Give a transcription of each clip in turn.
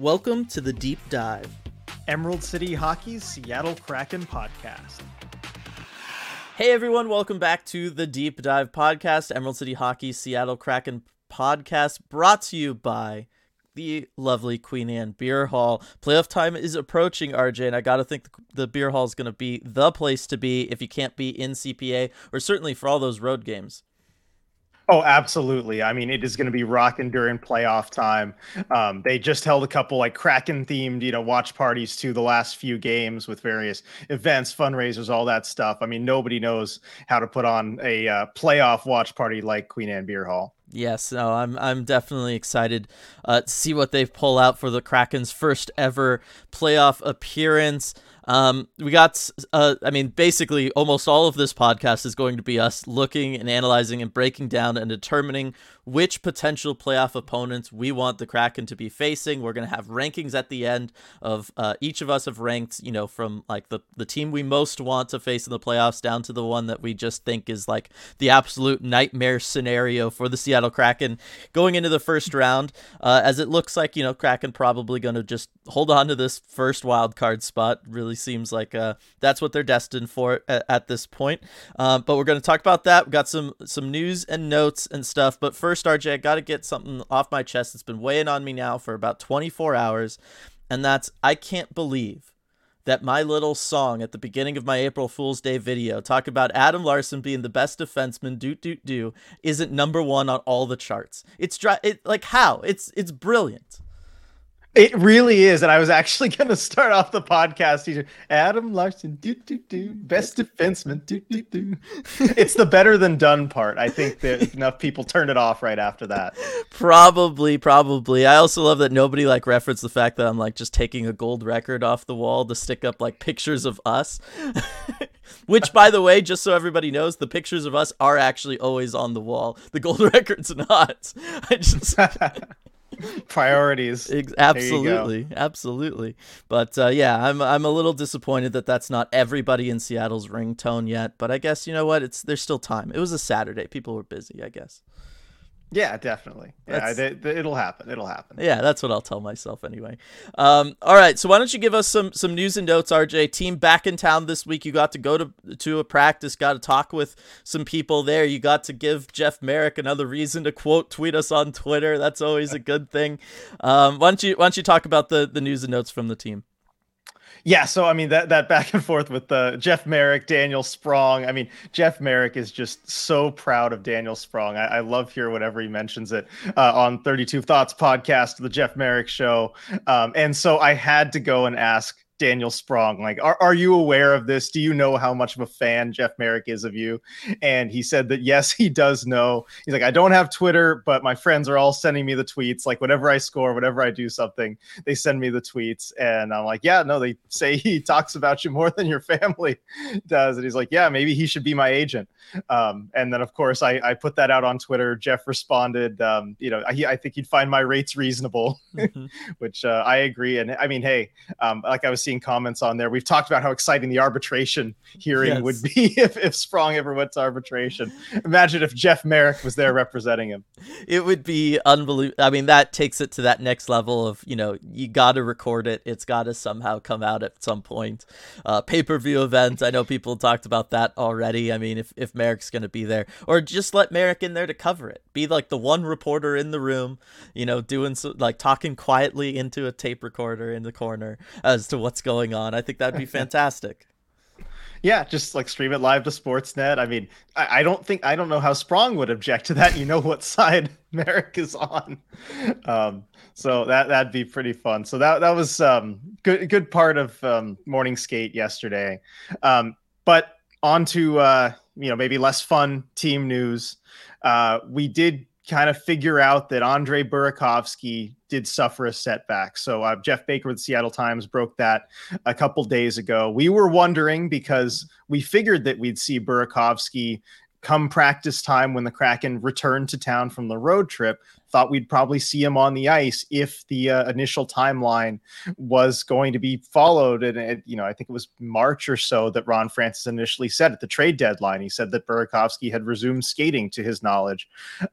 Welcome to the Deep Dive, Emerald City Hockey's Seattle Kraken podcast. Hey everyone, welcome back to the Deep Dive podcast, Emerald City Hockey's Seattle Kraken podcast, brought to you by the lovely Queen Anne Beer Hall. Playoff time is approaching, RJ, and I got to think the beer hall is going to be the place to be if you can't be in CPA, or certainly for all those road games. Oh, absolutely. I mean, it is going to be rocking during playoff time. Um, they just held a couple like Kraken themed, you know, watch parties to the last few games with various events, fundraisers, all that stuff. I mean, nobody knows how to put on a uh, playoff watch party like Queen Anne Beer Hall. Yes, no, I'm I'm definitely excited uh, to see what they pull out for the Kraken's first ever playoff appearance. Um, we got, uh, I mean, basically, almost all of this podcast is going to be us looking and analyzing and breaking down and determining which potential playoff opponents we want the Kraken to be facing. We're going to have rankings at the end of uh, each of us have ranked, you know, from like the, the team we most want to face in the playoffs down to the one that we just think is like the absolute nightmare scenario for the Seattle Kraken going into the first round. Uh, as it looks like, you know, Kraken probably going to just hold on to this first wild card spot. Really seems like uh, that's what they're destined for at, at this point. Um, but we're going to talk about that. We've got some some news and notes and stuff. But first, first, RJ, I got to get something off my chest. It's been weighing on me now for about 24 hours. And that's I can't believe that my little song at the beginning of my April Fool's Day video, talk about Adam Larsson being the best defenseman, doot doot do, isn't number one on all the charts. It's dry. It like how? It's it's brilliant. It really is, and I was actually going to start off the podcast. Teacher Adam Larsson, do do do, best defenseman, do do do. It's the better than done part. I think that enough people turned it off right after that. Probably, probably. I also love that nobody like referenced the fact that I'm like just taking a gold record off the wall to stick up like pictures of us. Which, by the way, just so everybody knows, the pictures of us are actually always on the wall. The gold record's not. I just priorities. absolutely, absolutely. But uh, yeah, I'm I'm a little disappointed that that's not everybody in Seattle's ringtone yet. But I guess you know what? It's there's still time. It was a Saturday. People were busy. I guess. Yeah, definitely. Yeah, they, they, it'll happen. It'll happen. Yeah, that's what I'll tell myself anyway. Um, all right, so why don't you give us some some news and notes, RJ? Team back in town this week. You got to go to to a practice. Got to talk with some people there. You got to give Jeff Marek another reason to quote tweet us on Twitter. That's always a good thing. Um, why don't you why don't you talk about the the news and notes from the team? Yeah, so I mean that that back and forth with uh, Jeff Marek, Daniel Sprong. I mean, Jeff Marek is just so proud of Daniel Sprong. I, I love hear whenever he mentions it uh, on 32 Thoughts podcast, the Jeff Marek show. Um, and so I had to go and ask Daniel Sprong, like, are, are you aware of this? Do you know how much of a fan Jeff Marek is of you? And he said that yes, he does know. He's like, I don't have Twitter, but my friends are all sending me the tweets. Like, whenever I score, whenever I do something, they send me the tweets. And I'm like, yeah, no, they say he talks about you more than your family does. And he's like, yeah, maybe he should be my agent. Um, and then, of course, I, I put that out on Twitter. Jeff responded, um, you know, I, I think he'd find my rates reasonable, mm-hmm. which uh, I agree. And I mean, hey, um, like I was comments on there. We've talked about how exciting the arbitration hearing yes. would be if, if Sprong ever went to arbitration. Imagine if Jeff Marek was there representing him. It would be unbelievable. I mean, that takes it to that next level of, you know, you got to record it. It's got to somehow come out at some point. Uh, Pay per view event. I know people talked about that already. I mean, if, if Marek's going to be there, or just let Marek in there to cover it. Be like the one reporter in the room, you know, doing so, like talking quietly into a tape recorder in the corner as to what's going on. I think that'd be fantastic. yeah, just like stream it live to Sportsnet. I mean, I, I, don't think I don't know how Sprong would object to that. You know what side Marek is on, um, so that that'd be pretty fun. So that that was um, good good part of um, morning skate yesterday. Um, but on to uh, you know maybe less fun team news. Uh, we did kind of figure out that Andre Burakovsky did suffer a setback. So uh, Geoff Baker with the Seattle Times broke that a couple days ago. We were wondering because we figured that we'd see Burakovsky come practice time when the Kraken returned to town from the road trip. Thought we'd probably see him on the ice if the uh, initial timeline was going to be followed. And, you know, I think it was March or so that Ron Francis initially said at the trade deadline, he said that Burakovsky had resumed skating to his knowledge.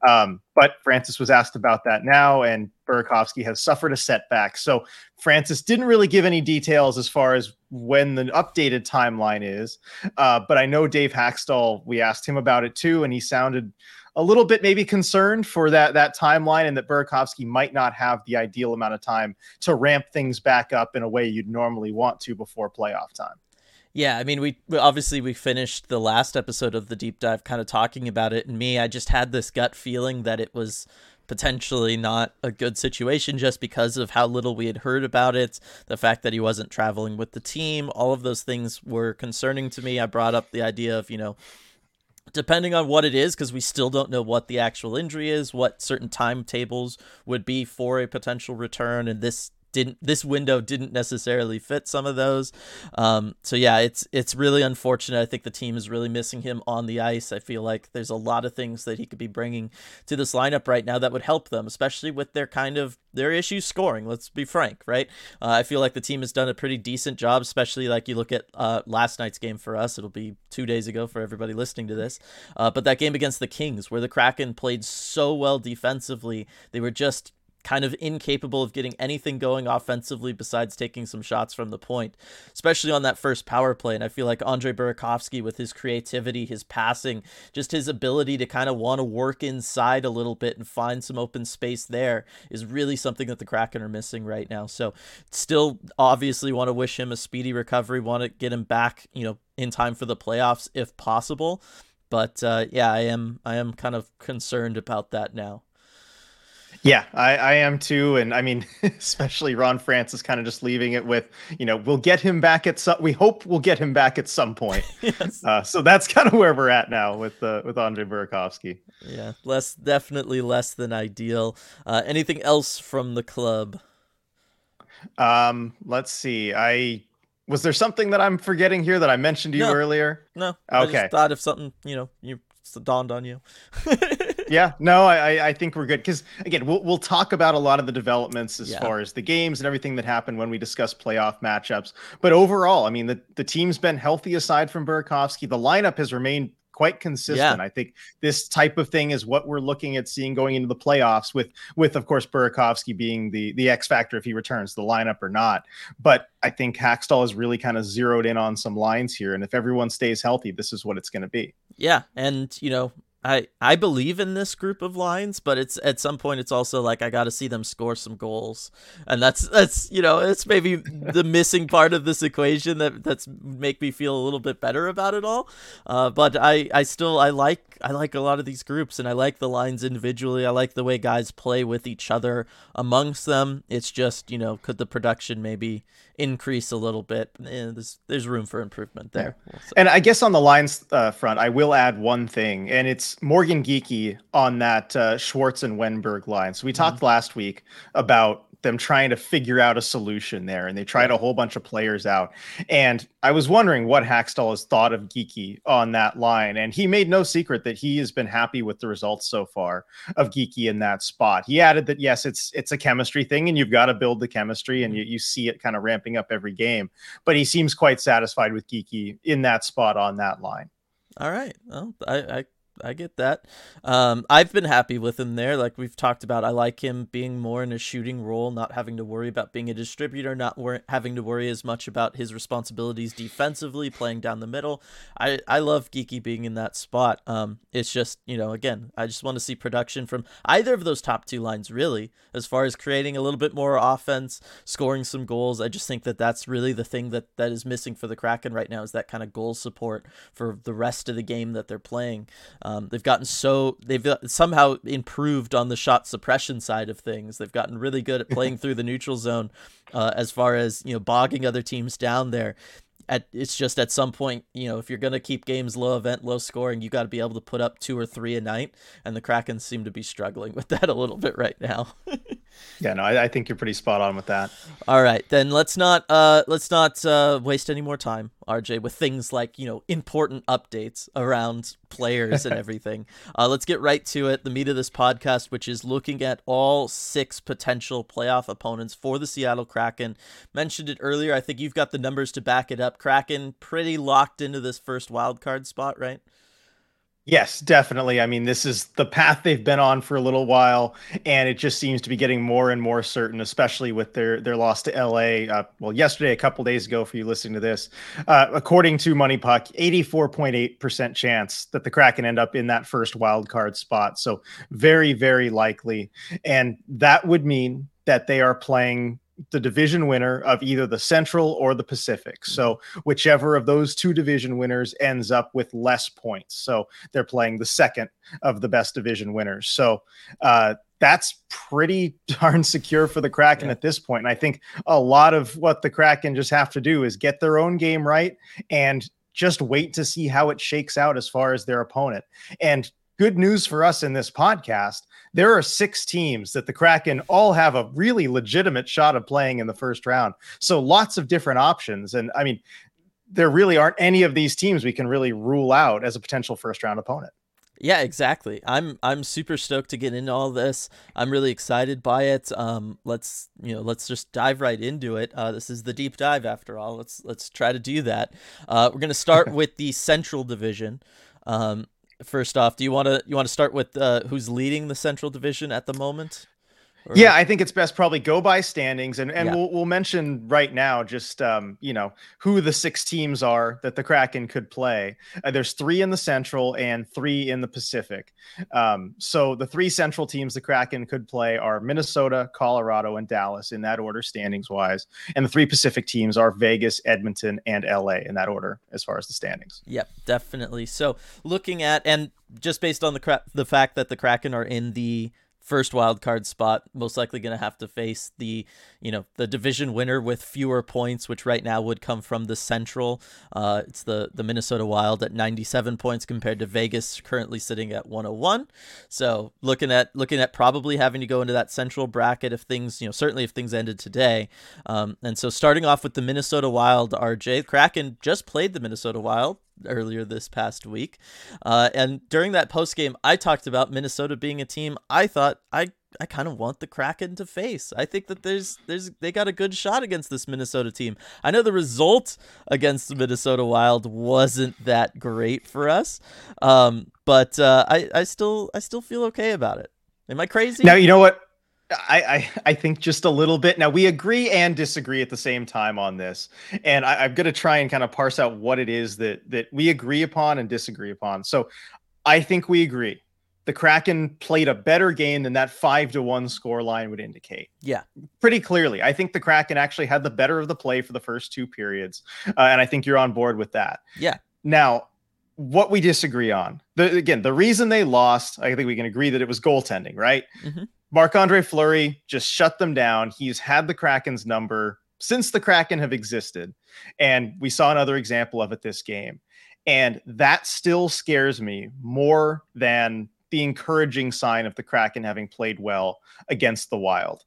Um, but Francis was asked about that now, and Burakovsky has suffered a setback. So Francis didn't really give any details as far as when the updated timeline is. Uh, but I know Dave Hakstol, we asked him about it too, and he sounded a little bit maybe concerned for that that timeline and that Burakovsky might not have the ideal amount of time to ramp things back up in a way you'd normally want to before playoff time. Yeah, I mean, we obviously we finished the last episode of the deep dive kind of talking about it, and me, I just had this gut feeling that it was potentially not a good situation just because of how little we had heard about it, the fact that he wasn't traveling with the team, all of those things were concerning to me. I brought up the idea of, you know, depending on what it is, because we still don't know what the actual injury is, what certain timetables would be for a potential return, and this didn't this window didn't necessarily fit some of those. Um, so yeah, it's it's really unfortunate. I think the team is really missing him on the ice. I feel like there's a lot of things that he could be bringing to this lineup right now that would help them, especially with their kind of their issues scoring. Let's be frank, right? Uh, I feel like the team has done a pretty decent job, especially like you look at uh, last night's game for us. It'll be two days ago for everybody listening to this, uh, but that game against the Kings, where the Kraken played so well defensively, they were just kind of incapable of getting anything going offensively besides taking some shots from the point, especially on that first power play. And I feel like Andre Burakovsky, with his creativity, his passing, just his ability to kind of want to work inside a little bit and find some open space there, is really something that the Kraken are missing right now. So, still obviously want to wish him a speedy recovery, want to get him back, you know, in time for the playoffs if possible. But uh, yeah, I am I am kind of concerned about that now. Yeah, I, I am too, and I mean, especially Ron Francis kind of just leaving it with, you know, we'll get him back at some. We hope we'll get him back at some point. yes. Uh, so that's kind of where we're at now with uh, with Andre Burakovsky. Yeah, less definitely less than ideal. Uh, anything else from the club? Um, let's see. I was there something that I'm forgetting here that I mentioned to you no. earlier? No. Okay. thought of something. You know, you dawned on you. yeah, no, I I think we're good because again, we'll we'll talk about a lot of the developments as yeah. far as the games and everything that happened when we discuss playoff matchups. But overall, I mean, the the team's been healthy aside from Burakovsky. The lineup has remained quite consistent. Yeah. I think this type of thing is what we're looking at seeing going into the playoffs with with of course Burakovsky being the the X factor if he returns the lineup or not. But I think Hakstol has really kind of zeroed in on some lines here and if everyone stays healthy, this is what it's going to be. Yeah, and you know, I I believe in this group of lines, but it's at some point it's also like I got to see them score some goals, and that's that's you know it's maybe the missing part of this equation that that's make me feel a little bit better about it all. Uh, but I I still I like I like a lot of these groups, and I like the lines individually. I like the way guys play with each other amongst them. It's just you know could the production maybe increase a little bit? Eh, there's there's room for improvement there. Yeah. And I guess on the lines uh, front, I will add one thing, and it's Morgan Geekie on that uh, Schwartz and Wennberg line. So we mm-hmm. talked last week about them trying to figure out a solution there, and they tried a whole bunch of players out. And I was wondering what Hakstol has thought of Geekie on that line, and he made no secret that he has been happy with the results so far of Geekie in that spot. He added that yes, it's it's a chemistry thing, and you've got to build the chemistry, and you, you see it kind of ramping up every game. But he seems quite satisfied with Geekie in that spot on that line. All right. Well, I, I I get that. Um, I've been happy with him there. Like we've talked about, I like him being more in a shooting role, not having to worry about being a distributor, not wor- having to worry as much about his responsibilities defensively, playing down the middle. I I love Geekie being in that spot. Um, it's just you know, again, I just want to see production from either of those top two lines, really, as far as creating a little bit more offense, scoring some goals. I just think that that's really the thing that that is missing for the Kraken right now is that kind of goal support for the rest of the game that they're playing. They've gotten so they've somehow improved on the shot suppression side of things. They've gotten really good at playing through the neutral zone, uh, as far as you know, bogging other teams down there. At, it's just at some point, you know, if you're gonna keep games low event, low scoring, you got to be able to put up two or three a night, and the Kraken seem to be struggling with that a little bit right now. Yeah, no, I, I, think you're pretty spot on with that. All right, then let's not uh let's not uh waste any more time, RJ, with things like you know important updates around players and everything. uh, let's get right to it. The meat of this podcast, which is looking at all six potential playoff opponents for the Seattle Kraken. Mentioned it earlier. I think you've got the numbers to back it up. Kraken pretty locked into this first wild card spot, right? Yes, definitely. I mean, this is the path they've been on for a little while, and it just seems to be getting more and more certain, especially with their their loss to LA. Uh, well, yesterday, a couple days ago, for you listening to this, uh, according to MoneyPuck, eighty four point eight percent chance that the Kraken end up in that first wild card spot. So very, very likely, and that would mean that they are playing the division winner of either the Central or the Pacific. So whichever of those two division winners ends up with less points. So they're playing the second of the best division winners. So uh, that's pretty darn secure for the Kraken yeah. at this point. And I think a lot of what the Kraken just have to do is get their own game right and just wait to see how it shakes out as far as their opponent. And good news for us in this podcast. There are six teams that the Kraken all have a really legitimate shot of playing in the first round. So lots of different options. And I mean, there really aren't any of these teams we can really rule out as a potential first round opponent. Yeah, exactly. I'm I'm super stoked to get into all this. I'm really excited by it. Um, let's you know let's just dive right into it. Uh, this is the deep dive after all. Let's let's try to do that. Uh, we're gonna start with the Central Division. Um, first off, do you want to you want to start with uh, who's leading the Central Division at the moment? Or... Yeah, I think it's best probably go by standings, and and yeah. we'll we'll mention right now just um, you know who the six teams are that the Kraken could play. Uh, there's three in the Central and three in the Pacific. Um, so the three Central teams the Kraken could play are Minnesota, Colorado, and Dallas in that order standings wise, and the three Pacific teams are Vegas, Edmonton, and LA in that order as far as the standings. Yep, definitely. So looking at and just based on the cra- the fact that the Kraken are in the first wild card spot most likely going to have to face the you know the division winner with fewer points which right now would come from the central. Uh, it's the the minnesota wild at 97 points compared to vegas currently sitting at 101 so looking at looking at probably having to go into that central bracket if things you know certainly if things ended today. Um, and so starting off with the minnesota wild rj kraken just played the minnesota wild earlier this past week. Uh, and during that post game, I talked about Minnesota being a team I thought I I kind of want the Kraken to face. I think that there's there's they got a good shot against this Minnesota team. I know the result against the Minnesota Wild wasn't that great for us, um, but uh, I I still I still feel okay about it. Am I crazy? Now you know what I, I, I think just a little bit. Now we agree and disagree at the same time on this, and I, I'm going to try and kind of parse out what it is that that we agree upon and disagree upon. So, I think we agree. The Kraken played a better game than that five to one score line would indicate. Yeah, pretty clearly. I think the Kraken actually had the better of the play for the first two periods, uh, and I think you're on board with that. Yeah. Now, what we disagree on, the, again, the reason they lost, I think we can agree that it was goaltending, right? Mm-hmm. Marc Andre Fleury just shut them down. He's had the Kraken's number since the Kraken have existed. And we saw another example of it this game. And that still scares me more than the encouraging sign of the Kraken having played well against the Wild.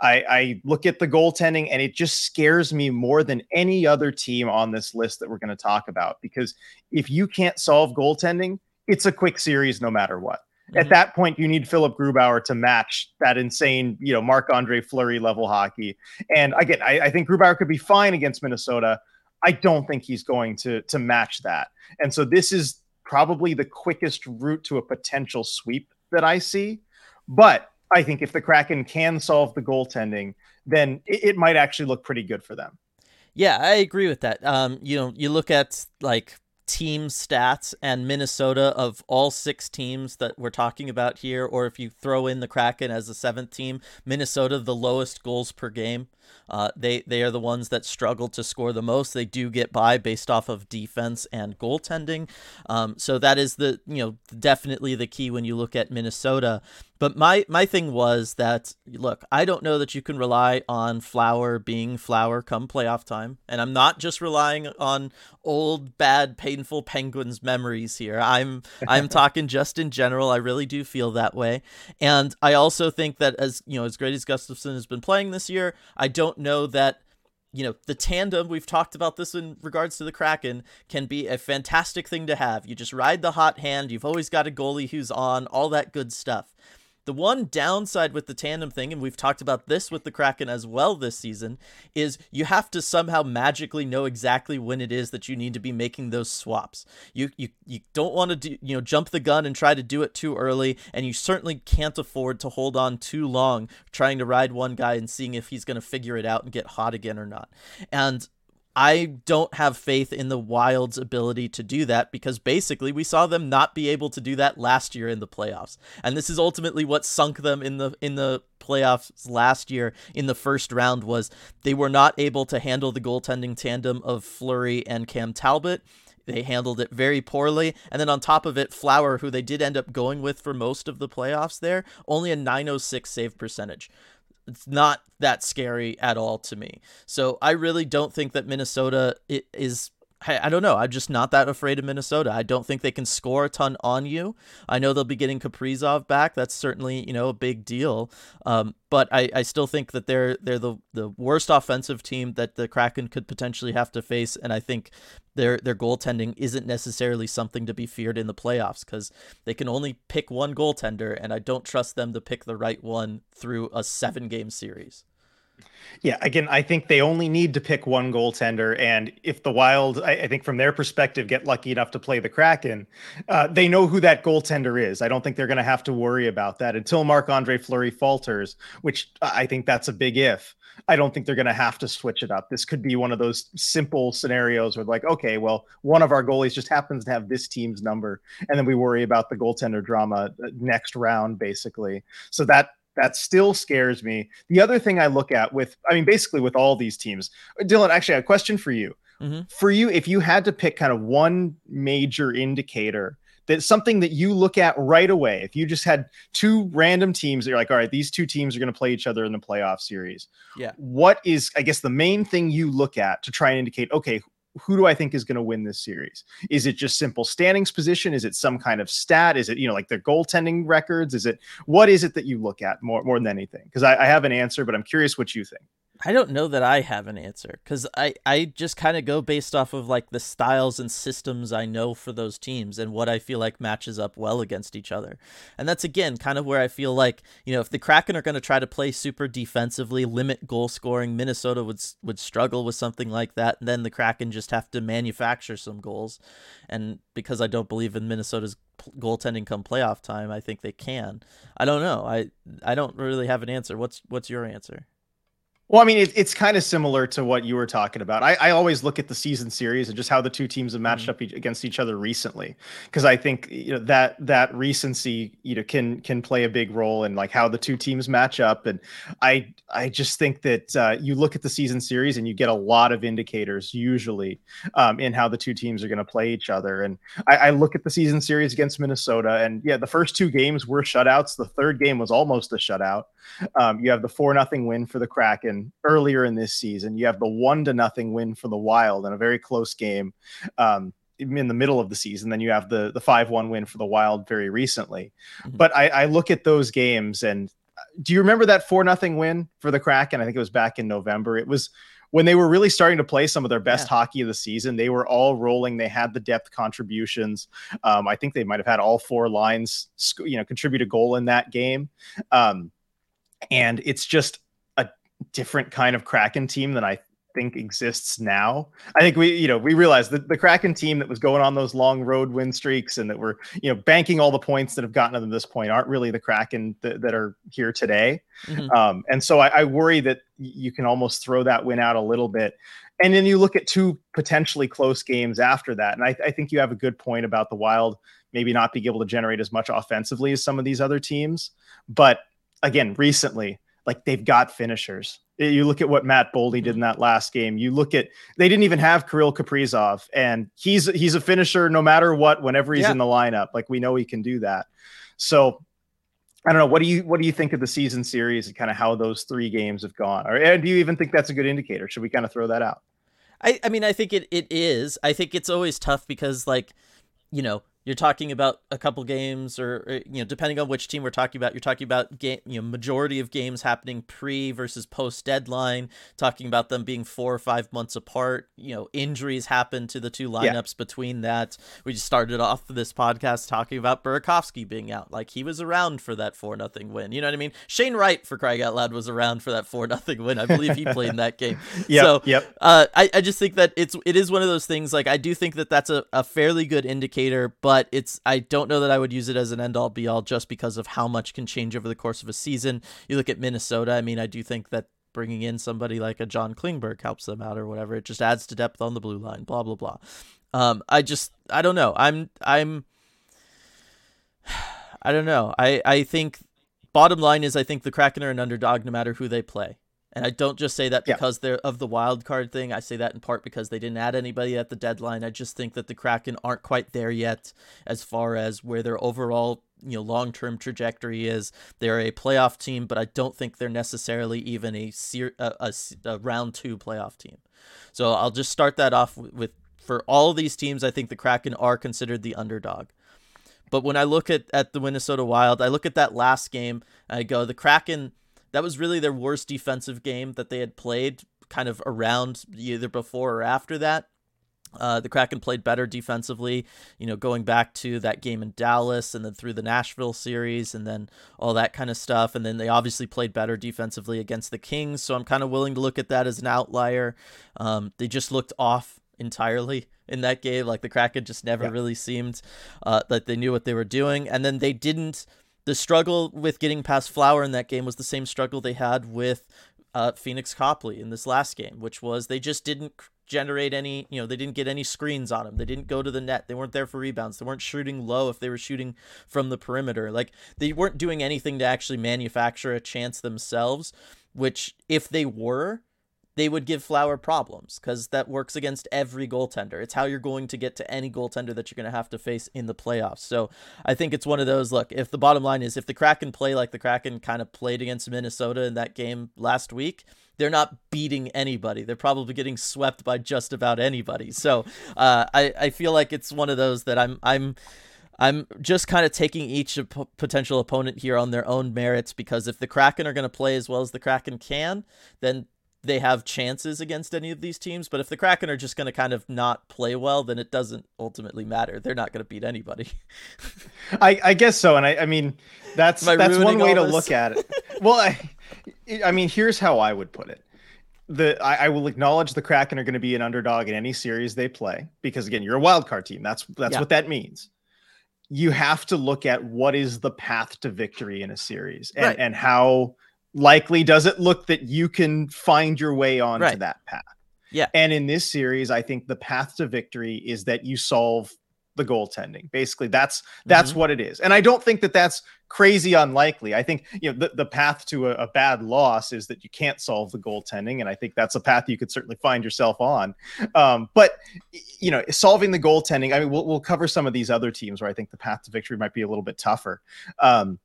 I, I, look at the goaltending and it just scares me more than any other team on this list that we're going to talk about. Because if you can't solve goaltending, it's a quick series no matter what. Mm-hmm. At that point, you need Philipp Grubauer to match that insane, you know, Marc Andre Fleury level hockey. And again, I, I think Grubauer could be fine against Minnesota. I don't think he's going to to match that. And so this is probably the quickest route to a potential sweep that I see. But I think if the Kraken can solve the goaltending, then it, it might actually look pretty good for them. Yeah, I agree with that. Um, you know, you look at like team stats and Minnesota of all six teams that we're talking about here, or if you throw in the Kraken as the seventh team, Minnesota the lowest goals per game. Uh, they they are the ones that struggle to score the most. They do get by based off of defense and goaltending. Um, so that is the you know definitely the key when you look at Minnesota. But my my thing was that look, I don't know that you can rely on Flower being Flower come playoff time, and I'm not just relying on old bad pace painful Penguins memories here. I'm I'm talking just in general. I really do feel that way, and I also think that as you know, as great as Gustavsson has been playing this year, I don't know that you know, the tandem, we've talked about this in regards to the Kraken, can be a fantastic thing to have. You just ride the hot hand, you've always got a goalie who's on, all that good stuff. The one downside with the tandem thing, and we've talked about this with the Kraken as well this season, is you have to somehow magically know exactly when it is that you need to be making those swaps. You you, you don't want to do you know jump the gun and try to do it too early, and you certainly can't afford to hold on too long trying to ride one guy and seeing if he's going to figure it out and get hot again or not. And I don't have faith in the Wild's ability to do that because basically we saw them not be able to do that last year in the playoffs. And this is ultimately what sunk them in the in the playoffs last year in the first round was they were not able to handle the goaltending tandem of Fleury and Cam Talbot. They handled it very poorly. And then on top of it, Flower, who they did end up going with for most of the playoffs there, only a 906 save percentage it's not that scary at all to me. So I really don't think that Minnesota is I don't know. I'm just not that afraid of Minnesota. I don't think they can score a ton on you. I know they'll be getting Kaprizov back. That's certainly you know a big deal. Um, but I, I still think that they're they're the the worst offensive team that the Kraken could potentially have to face, and I think their their goaltending isn't necessarily something to be feared in the playoffs because they can only pick one goaltender, and I don't trust them to pick the right one through a seven game series. Yeah, again, I think they only need to pick one goaltender, and if the Wild, I, I think from their perspective, get lucky enough to play the Kraken, uh, they know who that goaltender is. I don't think they're going to have to worry about that until Marc Andre Fleury falters, which I think that's a big if. I don't think they're going to have to switch it up. This could be one of those simple scenarios where, like, okay, well, one of our goalies just happens to have this team's number, and then we worry about the goaltender drama uh, next round, basically. So that that still scares me. The other thing I look at with, I mean, basically with all these teams, Dylan, actually, I have a question for you. Mm-hmm. For you, if you had to pick kind of one major indicator that something that you look at right away, if you just had two random teams that you're like, all right, these two teams are going to play each other in the playoff series. Yeah. What is, I guess, the main thing you look at to try and indicate, okay, who do I think is going to win this series? Is it just simple standings position? Is it some kind of stat? Is it you know like their goaltending records? Is it what is it that you look at more more than anything? Because I, I have an answer, but I'm curious what you think. I don't know that I have an answer because I, I just kind of go based off of like the styles and systems I know for those teams and what I feel like matches up well against each other. And that's again kind of where I feel like, you know, if the Kraken are going to try to play super defensively, limit goal scoring, Minnesota would would struggle with something like that. And then the Kraken just have to manufacture some goals. And because I don't believe in Minnesota's goaltending come playoff time, I think they can. I don't know. I I don't really have an answer. What's what's your answer? Well, I mean, it, it's kind of similar to what you were talking about. I, I, always look at the season series and just how the two teams have matched mm-hmm. up each, against each other recently, because I think you know that that recency you know can can play a big role in like how the two teams match up. And I I just think that uh, you look at the season series and you get a lot of indicators usually um, in how the two teams are going to play each other. And I, I look at the season series against Minnesota, and yeah, the first two games were shutouts. The third game was almost a shutout. Um, you have the four nothing win for the Kraken earlier in this season. You have the one to nothing win for the Wild in a very close game um, in the middle of the season. Then you have the the five one win for the Wild very recently. Mm-hmm. But I, I look at those games and uh, do you remember that four nothing win for the Kraken? And I think it was back in November. It was when they were really starting to play some of their best yeah. hockey of the season. They were all rolling. They had the depth contributions. Um, I think they might have had all four lines, you know, contribute a goal in that game. Um, and it's just different kind of Kraken team than I think exists now. I think we, you know, we realized that the Kraken team that was going on those long road win streaks and that were, you know, banking all the points that have gotten them to this point aren't really the Kraken th- that are here today. Mm-hmm. Um, and so I, I worry that you can almost throw that win out a little bit. And then you look at two potentially close games after that. And I, I think you have a good point about the Wild maybe not being able to generate as much offensively as some of these other teams. But again, recently, like they've got finishers. You look at what Matt Boldy did mm-hmm. in that last game. You look at they didn't even have Kirill Kaprizov, and he's he's a finisher no matter what. Whenever he's yeah. in the lineup, like we know he can do that. So I don't know. What do you what do you think of the season series and kind of how those three games have gone? Or do you even think that's a good indicator? Should we kind of throw that out? I, I mean, I think it, it is. I think it's always tough because, like, you know, you're talking about a couple games or, or, you know depending on which team we're talking about you're talking about game you know majority of games happening pre versus post deadline talking about them being four or five months apart. You know injuries happen to the two lineups yeah. between that. We just started off this podcast talking about Burakovsky being out. Like he was around for that four nothing win. You know what I mean? Shane Wright for crying out loud was around for that four nothing win. I believe he played in that game. Yep, so yep. uh, I, I just think that it's it is one of those things like I do think that that's a, a fairly good indicator but but it's I don't know that I would use it as an end all be all just because of how much can change over the course of a season. You look at Minnesota, I mean, I do think that bringing in somebody like a John Klingberg helps them out or whatever. It just adds to depth on the blue line, blah blah blah. Um, I just I don't know. I'm I'm I don't know. I I think bottom line is I think the Kraken are an underdog no matter who they play. And I don't just say that because yeah. they're of the wild card thing. I say that in part because they didn't add anybody at the deadline. I just think that the Kraken aren't quite there yet as far as where their overall you know long-term trajectory is. They're a playoff team, but I don't think they're necessarily even a, a, a, a round two playoff team. So I'll just start that off with, with for all these teams. I think the Kraken are considered the underdog. But when I look at, at the Minnesota Wild, I look at that last game, I go, the Kraken that was really their worst defensive game that they had played kind of around either before or after that. Uh, the Kraken played better defensively, you know, going back to that game in Dallas and then through the Nashville series and then all that kind of stuff. And then they obviously played better defensively against the Kings. So I'm kind of willing to look at that as an outlier. Um, they just looked off entirely in that game. Like the Kraken just never yeah. really seemed uh, that they knew what they were doing. And then they didn't the struggle with getting past Flower in that game was the same struggle they had with uh, Phoenix Copley in this last game, which was they just didn't generate any, you know, they didn't get any screens on him. They didn't go to the net. They weren't there for rebounds. They weren't shooting low if they were shooting from the perimeter. Like they weren't doing anything to actually manufacture a chance themselves, which if they were, they would give Flower problems because that works against every goaltender. It's how you're going to get to any goaltender that you're going to have to face in the playoffs. So I think it's one of those look, if the bottom line is if the Kraken play like the Kraken kind of played against Minnesota in that game last week, they're not beating anybody. They're probably getting swept by just about anybody. So uh, I, I feel like it's one of those that I'm, I'm, I'm just kind of taking each potential opponent here on their own merits because if the Kraken are going to play as well as the Kraken can, then they have chances against any of these teams. But if the Kraken are just going to kind of not play well, then it doesn't ultimately matter. They're not going to beat anybody. I, I guess so, and I, I mean that's that's one way to this? look at it. well, I, I mean, here's how I would put it. The I, I will acknowledge the Kraken are going to be an underdog in any series they play because again, you're a wild card team. That's that's yeah. what that means. You have to look at what is the path to victory in a series and, right. and how likely does it look that you can find your way onto right. that path. Yeah. And in this series, I think the path to victory is that you solve the goaltending. Basically, that's that's mm-hmm. what it is. And I don't think that that's crazy unlikely. I think you know the, the path to a, a, bad loss is that you can't solve the goaltending, and I think that's a path you could certainly find yourself on. Um, but you know, solving the goaltending. I mean, we'll we'll cover some of these other teams where I think the path to victory might be a little bit tougher. Um,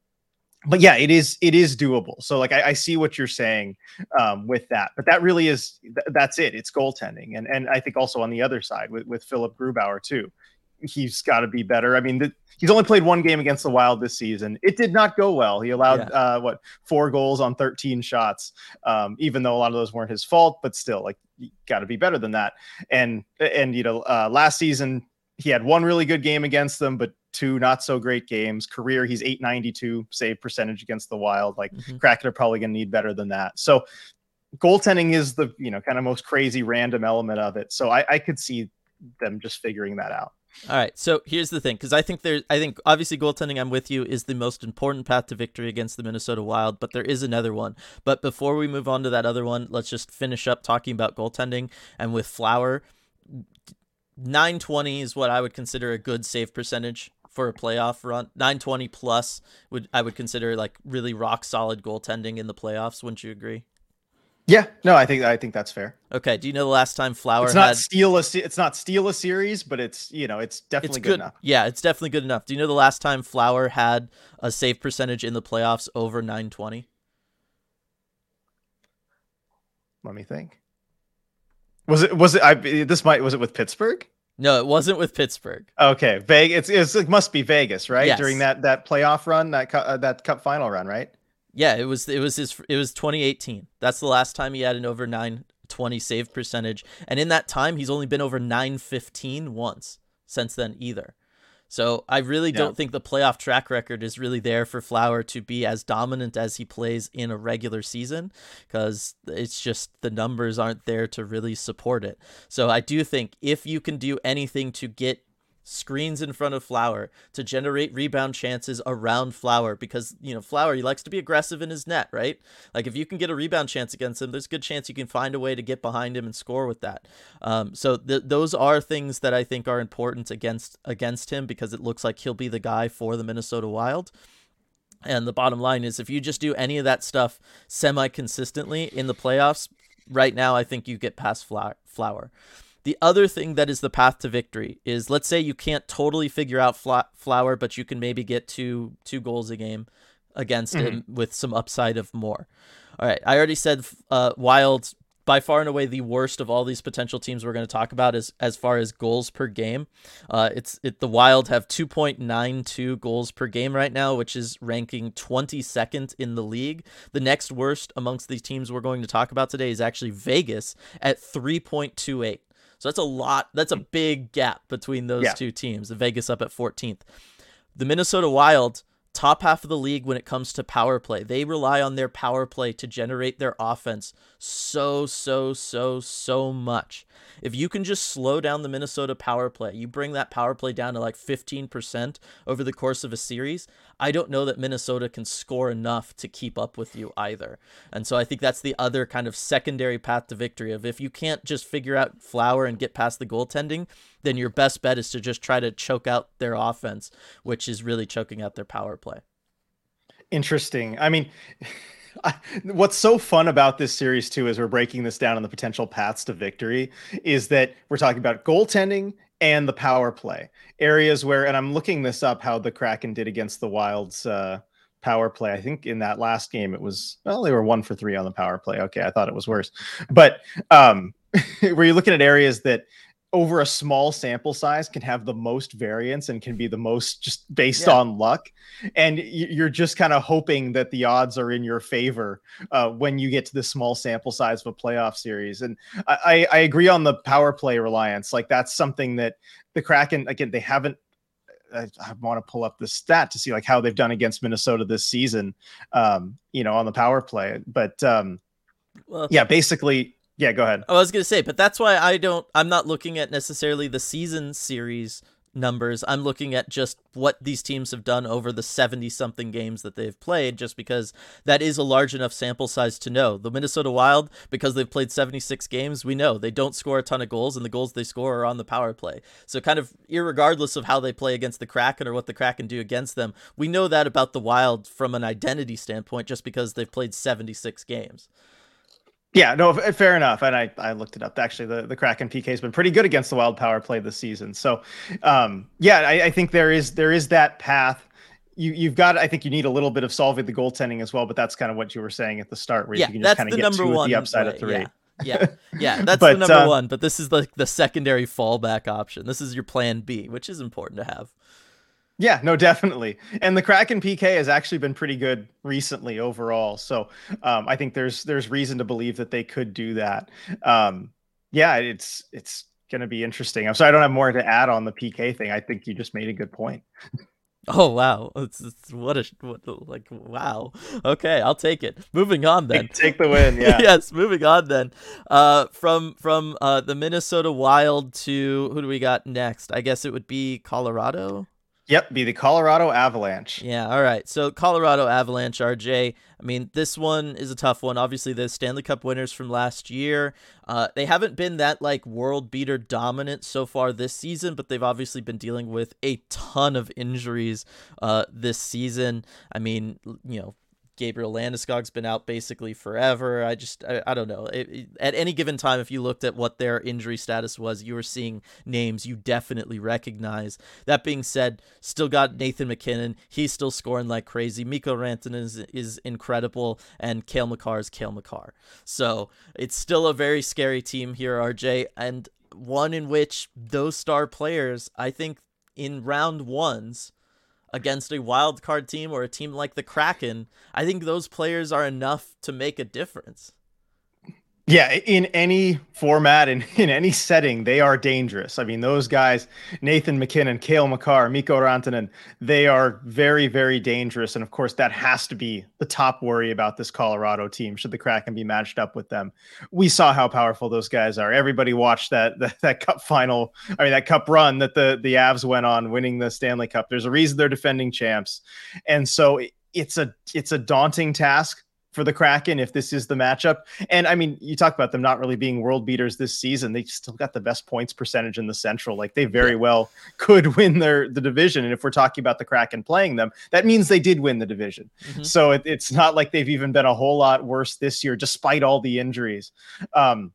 but yeah, it is it is doable. So like I, I see what you're saying um, with that, but that really is th- that's it. It's goaltending, and and I think also on the other side with with Philipp Grubauer too, he's got to be better. I mean, the, he's only played one game against the Wild this season. It did not go well. He allowed yeah. uh, what four goals on 13 shots, um, even though a lot of those weren't his fault. But still, like got to be better than that. And and you know, uh, last season he had one really good game against them, but two not so great games. Career, he's 892 save percentage against the Wild. Like mm-hmm. Kraken are probably going to need better than that. So goaltending is the you know kind of most crazy random element of it. So I, I could see them just figuring that out. All right, so here's the thing, because I think there, I think obviously goaltending. I'm with you is the most important path to victory against the Minnesota Wild, but there is another one. But before we move on to that other one, let's just finish up talking about goaltending and with Flower. 920 is what I would consider a good save percentage for a playoff run. 920 plus would I would consider like really rock solid goaltending in the playoffs. Wouldn't you agree? Yeah, no, I think I think that's fair. Okay, do you know the last time Flower? It's not had... steal a it's not steal a series, but it's you know it's definitely it's good. good enough. Yeah, it's definitely good enough. Do you know the last time Flower had a save percentage in the playoffs over 920? Let me think. Was it? Was it? I this might was it with Pittsburgh? No, it wasn't with Pittsburgh. Okay, Vegas. It's, it's it must be Vegas, right? Yes. During that that playoff run, that cu- uh, that Cup final run, right? Yeah, it was it was his it was 2018. That's the last time he had an over 920 save percentage, and in that time he's only been over 915 once since then either. So I really Yeah. don't think the playoff track record is really there for Flower to be as dominant as he plays in a regular season because it's just the numbers aren't there to really support it. So I do think if you can do anything to get screens in front of Flower to generate rebound chances around Flower because you know Flower he likes to be aggressive in his net, right? Like if you can get a rebound chance against him, there's a good chance you can find a way to get behind him and score with that. Um, so th- those are things that I think are important against against him because it looks like he'll be the guy for the Minnesota Wild. And the bottom line is if you just do any of that stuff semi consistently in the playoffs, right now I think you get past Flower. The other thing that is the path to victory is let's say you can't totally figure out Flower, but you can maybe get two two goals a game against him with some upside of more. All right, I already said uh, Wild by far and away the worst of all these potential teams we're going to talk about is as far as goals per game. Uh, it's it the Wild have 2.92 goals per game right now, which is ranking 22nd in the league. The next worst amongst these teams we're going to talk about today is actually Vegas at 3.28. So that's a lot. That's a big gap between those Yeah. two teams. The Vegas up at 14th. The Minnesota Wild, top half of the league when it comes to power play. They rely on their power play to generate their offense so, so, so, so much. If you can just slow down the Minnesota power play, you bring that power play down to like 15% over the course of a series, I don't know that Minnesota can score enough to keep up with you either. And so I think that's the other kind of secondary path to victory of if you can't just figure out flower and get past the goaltending, then your best bet is to just try to choke out their offense, which is really choking out their power play. Interesting. I mean, I, what's so fun about this series too, as we're breaking this down on the potential paths to victory, is that we're talking about goaltending and the power play areas where, and I'm looking this up how the Kraken did against the Wild's uh, power play. I think in that last game it was well, they were one for three on the power play. Okay, I thought it was worse, but um, were you looking at areas that over a small sample size can have the most variance and can be the most just based Yeah. on luck and you're just kind of hoping that the odds are in your favor uh, when you get to this small sample size of a playoff series and I, I I agree on the power play reliance like that's something that the kraken again they haven't I, I want to pull up the stat to see like how they've done against Minnesota this season, um, you know, on the power play. But um, Well, yeah, basically, yeah. Go ahead. I was gonna say, but that's why I don't. I'm not looking at necessarily the season series numbers. I'm looking at just what these teams have done over the 70 something games that they've played, just because that is a large enough sample size to know. The Minnesota Wild, because they've played 76 games, we know they don't score a ton of goals, and the goals they score are on the power play. So, kind of, irregardless of how they play against the Kraken or what the Kraken do against them, we know that about the Wild from an identity standpoint, just because they've played 76 games. Yeah, no, f- fair enough. And I, I looked it up. Actually, the, the Kraken PK has been pretty good against the Wild power play this season. So, um, yeah, I, I think there is there is that path. You you've got. I think you need a little bit of solving the goaltending as well. But that's kind of what you were saying at the start, where yeah, you can just kind of get with one. the upside right, of three. Yeah, yeah, yeah that's But, the number uh, one. But this is like the secondary fallback option. This is your plan B, which is important to have. Yeah, no, definitely. And the Kraken PK has actually been pretty good recently overall. So um, I think there's there's reason to believe that they could do that. Um, yeah, it's it's going to be interesting. I'm sorry I don't have more to add on the PK thing. I think you just made a good point. Oh wow, it's, it's, what a what like wow. Okay, I'll take it. Moving on then. Take, take the win. Yeah. yes, moving on then. Uh, from from uh the Minnesota Wild to who do we got next? I guess it would be Colorado. Yep. Be the Colorado Avalanche. Yeah, all right. So Colorado Avalanche, RJ. I mean, this one is a tough one. Obviously, the Stanley Cup winners from last year. Uh, they haven't been that like world beater dominant so far this season, but they've obviously been dealing with a ton of injuries uh, this season. I mean, you know, Gabriel Landeskog's been out basically forever. I just I, I don't know. It, it, at any given time, if you looked at what their injury status was, you were seeing names you definitely recognize. That being said, still got Nathan MacKinnon. He's still scoring like crazy. Mikko Rantanen is, is incredible, and Cale Makar is Cale Makar. So it's still a very scary team here, RJ, and one in which those star players, I think, in round ones against a wild card team or a team like the Kraken, I think those players are enough to make a difference. Yeah, in any format and in, any setting, they are dangerous. I mean, those guys, Nathan MacKinnon, Cale Makar, Mikko Rantanen, they are very, very dangerous. And of course, that has to be the top worry about this Colorado team. Should the Kraken be matched up with them? We saw how powerful those guys are. Everybody watched that that, that cup final. I mean, that cup run that the the Avs went on, winning the Stanley Cup. There's a reason they're defending champs, and so it's a it's a daunting task for the Kraken if this is the matchup. And I mean, you talk about them not really being world beaters this season. They still got the best points percentage in the Central. Like they very well could win their the division. And if we're talking about the Kraken playing them, that means they did win the division. Mm-hmm. So it, it's not like they've even been a whole lot worse this year, despite all the injuries. Um,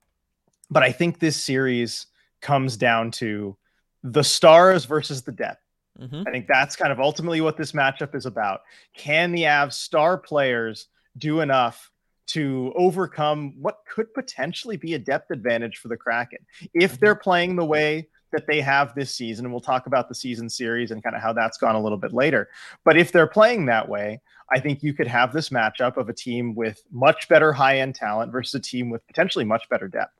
but I think this series comes down to the stars versus the depth. Mm-hmm. I think that's kind of ultimately what this matchup is about. Can the Avs star players do enough to overcome what could potentially be a depth advantage for the Kraken if mm-hmm. they're playing the way that they have this season. And we'll talk about the season series and kind of how that's gone a little bit later. But if they're playing that way, I think you could have this matchup of a team with much better high end talent versus a team with potentially much better depth.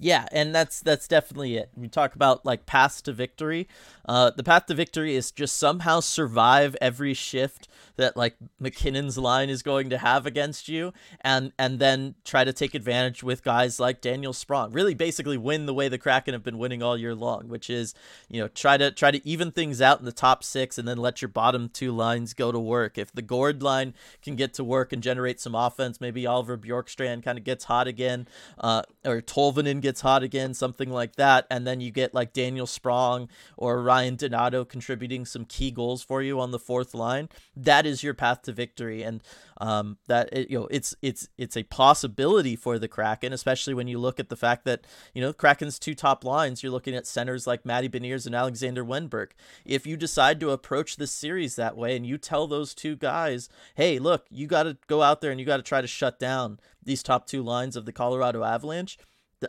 Yeah, and that's that's definitely it. We talk about like paths to victory. Uh, the path to victory is just somehow survive every shift that like MacKinnon's line is going to have against you, and and then try to take advantage with guys like Daniel Sprong. Really, basically win the way the Kraken have been winning all year long, which is you know try to try to even things out in the top six, and then let your bottom two lines go to work. If the Gourde line can get to work and generate some offense, maybe Oliver Bjorkstrand kind of gets hot again, uh, or Tolvanen gets hot again, something like that, and then you get like Daniel Sprong or Ryan Donato contributing some key goals for you on the fourth line. That is your path to victory, and um, that it, you know it's it's it's a possibility for the Kraken, especially when you look at the fact that you know Kraken's two top lines. You're looking at centers like Matty Beniers and Alexander Wennberg. If you decide to approach this series that way, and you tell those two guys, "Hey, look, you got to go out there and you got to try to shut down these top two lines of the Colorado Avalanche."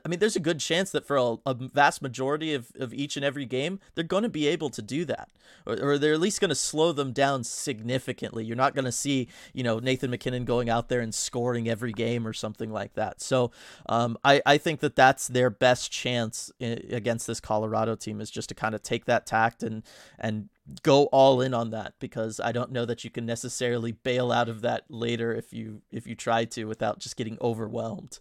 I mean, there's a good chance that for a, a vast majority of, of each and every game, they're going to be able to do that, or, or they're at least going to slow them down significantly. You're not going to see, you know, Nathan MacKinnon going out there and scoring every game or something like that. So um, I, I think that that's their best chance in, against this Colorado team is just to kind of take that tact and and go all in on that because I don't know that you can necessarily bail out of that later if you if you try to without just getting overwhelmed.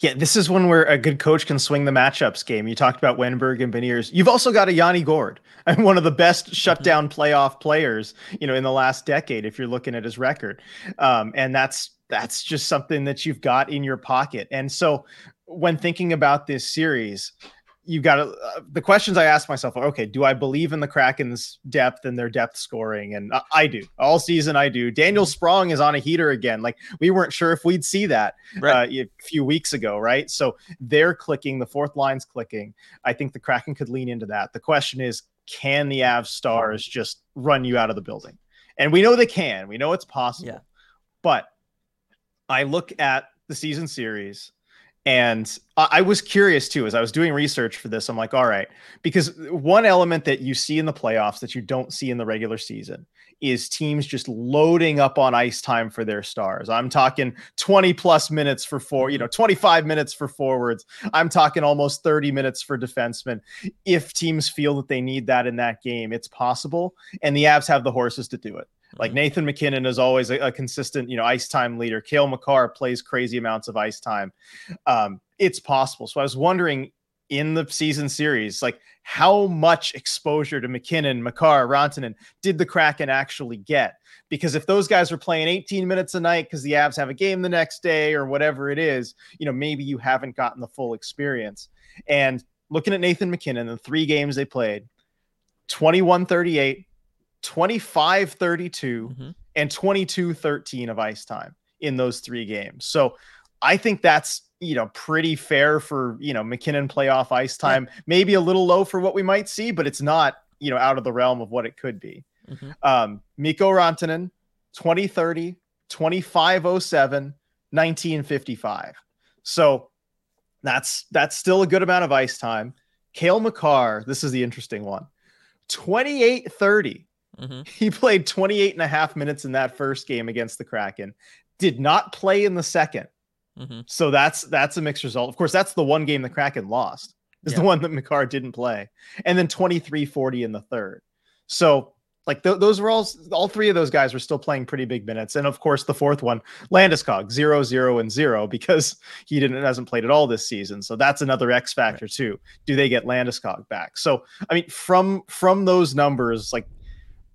Yeah, this is one where a good coach can swing the matchups game. You talked about Wennberg and Beniers. You've also got a Yanni Gourde, and one of the best mm-hmm. shutdown playoff players, you know, in the last decade. If you're looking at his record, um, and that's that's just something that you've got in your pocket. And so, when thinking about this series, you got to uh, the questions I ask myself are okay, do I believe in the Kraken's depth and their depth scoring? And I, I do all season. I do. Daniel. Sprong is on a heater again. Like we weren't sure if we'd see that right. uh, a few weeks ago, right? So they're clicking, the fourth line's clicking. I think the Kraken could lean into that. The question is, can the Av stars just run you out of the building? And we know they can. We know it's possible. Yeah. But I look at the season series and I was curious too, as I was doing research for this. I'm like, all right, because one element that you see in the playoffs that you don't see in the regular season is teams just loading up on ice time for their stars. I'm talking 20 plus minutes for four, you know, 25 minutes for forwards. I'm talking almost 30 minutes for defensemen. If teams feel that they need that in that game, it's possible. And the Avs have the horses to do it. Like. Nathan MacKinnon is always a, a, consistent, you know, ice time leader. Cale Makar plays crazy amounts of ice time. Um, it's possible. So I was wondering in the season series, like how much exposure to MacKinnon, Makar, Rantanen did the Kraken actually get? Because if those guys are playing 18 minutes a night because the Avs have a game the next day or whatever it is, you know, maybe you haven't gotten the full experience. And looking at Nathan MacKinnon, the three games they played, 21 38, 25 32 mm-hmm. and 22 13 of ice time in those three games. So I think that's you know pretty fair for you know MacKinnon playoff ice time. Yeah. Maybe a little low for what we might see, but it's not you know out of the realm of what it could be. Mm-hmm. Um, Mikko Rantanen, 2030, 2507, 1955. So that's that's still a good amount of ice time. Cale Makar, this is the interesting one. 28 30. Mm-hmm. He played 28 and a half minutes in that first game against the Kraken, did not play in the 2nd mm-hmm. So that's that's a mixed result. Of course, that's the one game the Kraken lost. Is yeah. the one that Makar didn't play. And then 23 40 in the third. So like th- those were all all three of those guys were still playing pretty big minutes and of course the fourth one landeskog zero zero and zero because he didn't hasn't played at all this season so that's another x factor right. too do they get landeskog back so i mean from from those numbers like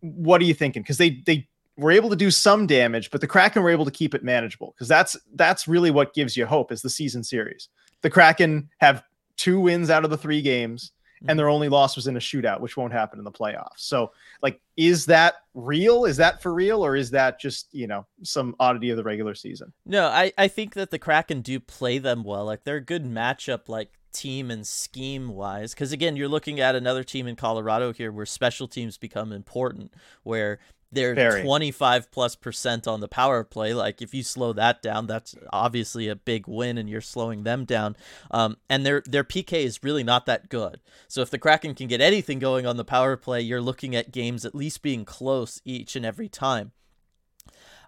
what are you thinking because they they were able to do some damage but the kraken were able to keep it manageable because that's that's really what gives you hope is the season series the kraken have two wins out of the three games and mhm. their only loss was in a shootout, which won't happen in the playoffs. So, like, is that real? Is that for real, or is that just you know some oddity of the regular season? No, I I think that the Kraken do play them well. Like, they're a good matchup, like team and scheme wise. Because again, you're looking at another team in Colorado here where special teams become important, where they're Very. 25 plus percent on the power play. Like if you slow that down, that's obviously a big win, and you're slowing them down. Um, and their their PK is really not that good. So if the Kraken can get anything going on the power play, you're looking at games at least being close each and every time.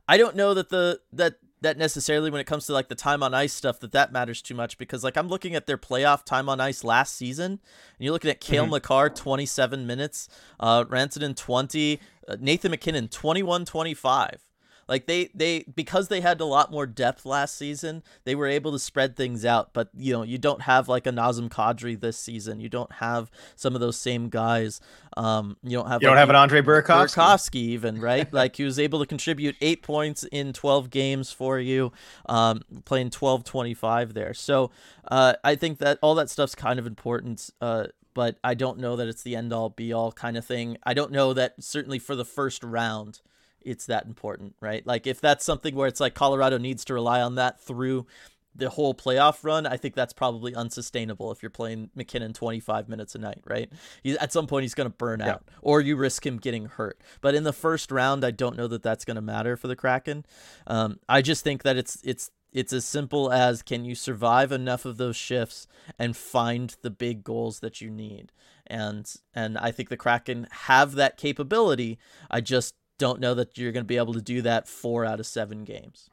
I don't know that the that that necessarily when it comes to like the time on ice stuff that that matters too much because like I'm looking at their playoff time on ice last season and you're looking at Cale mm-hmm. Makar 27 minutes, uh Rantanen 20, uh, Nathan MacKinnon 21 25. Like they they because they had a lot more depth last season, they were able to spread things out. But you know, you don't have like a Nazem Kadri this season. You don't have some of those same guys. Um, you don't have you like, don't have an Andre Burakovsky. Burakovsky even right? like he was able to contribute eight points in twelve games for you, um, playing 12-25 there. So uh, I think that all that stuff's kind of important. Uh, but I don't know that it's the end all be all kind of thing. I don't know that certainly for the first round it's that important, right? Like if that's something where it's like Colorado needs to rely on that through the whole playoff run, I think that's probably unsustainable if you're playing MacKinnon 25 minutes a night, right? He, at some point, he's going to burn yeah. out, or you risk him getting hurt. But in the first round, I don't know that that's going to matter for the Kraken. Um, I just think that it's it's it's as simple as can you survive enough of those shifts and find the big goals that you need, and and I think the Kraken have that capability. I just don't know that you're going to be able to do that four out of seven games.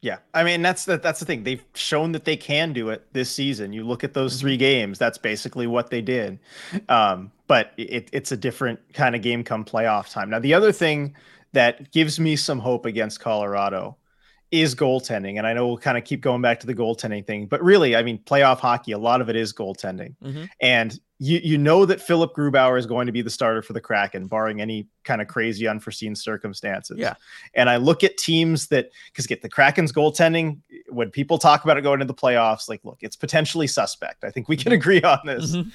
Yeah, I mean that's the that's the thing. They've shown that they can do it this season. You look at those three mm-hmm. games. That's basically what they did. Um, but it, it's a different kind of game come playoff time. Now the other thing that gives me some hope against Colorado is goaltending. And I know we'll kind of keep going back to the goaltending thing, but really, I mean, playoff hockey, a lot of it is goaltending. Mm-hmm. And you you know that Philipp Grubauer is going to be the starter for the Kraken, barring any kind of crazy unforeseen circumstances. Yeah. And I look at teams that because get the Kraken's goaltending, when people talk about it going into the playoffs, like, look, it's potentially suspect. I think we can mm-hmm. agree on this. Mm-hmm.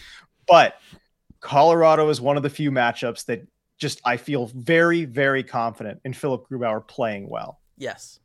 But Colorado is one of the few matchups that just I feel very, very confident in Philipp Grubauer playing well. Yes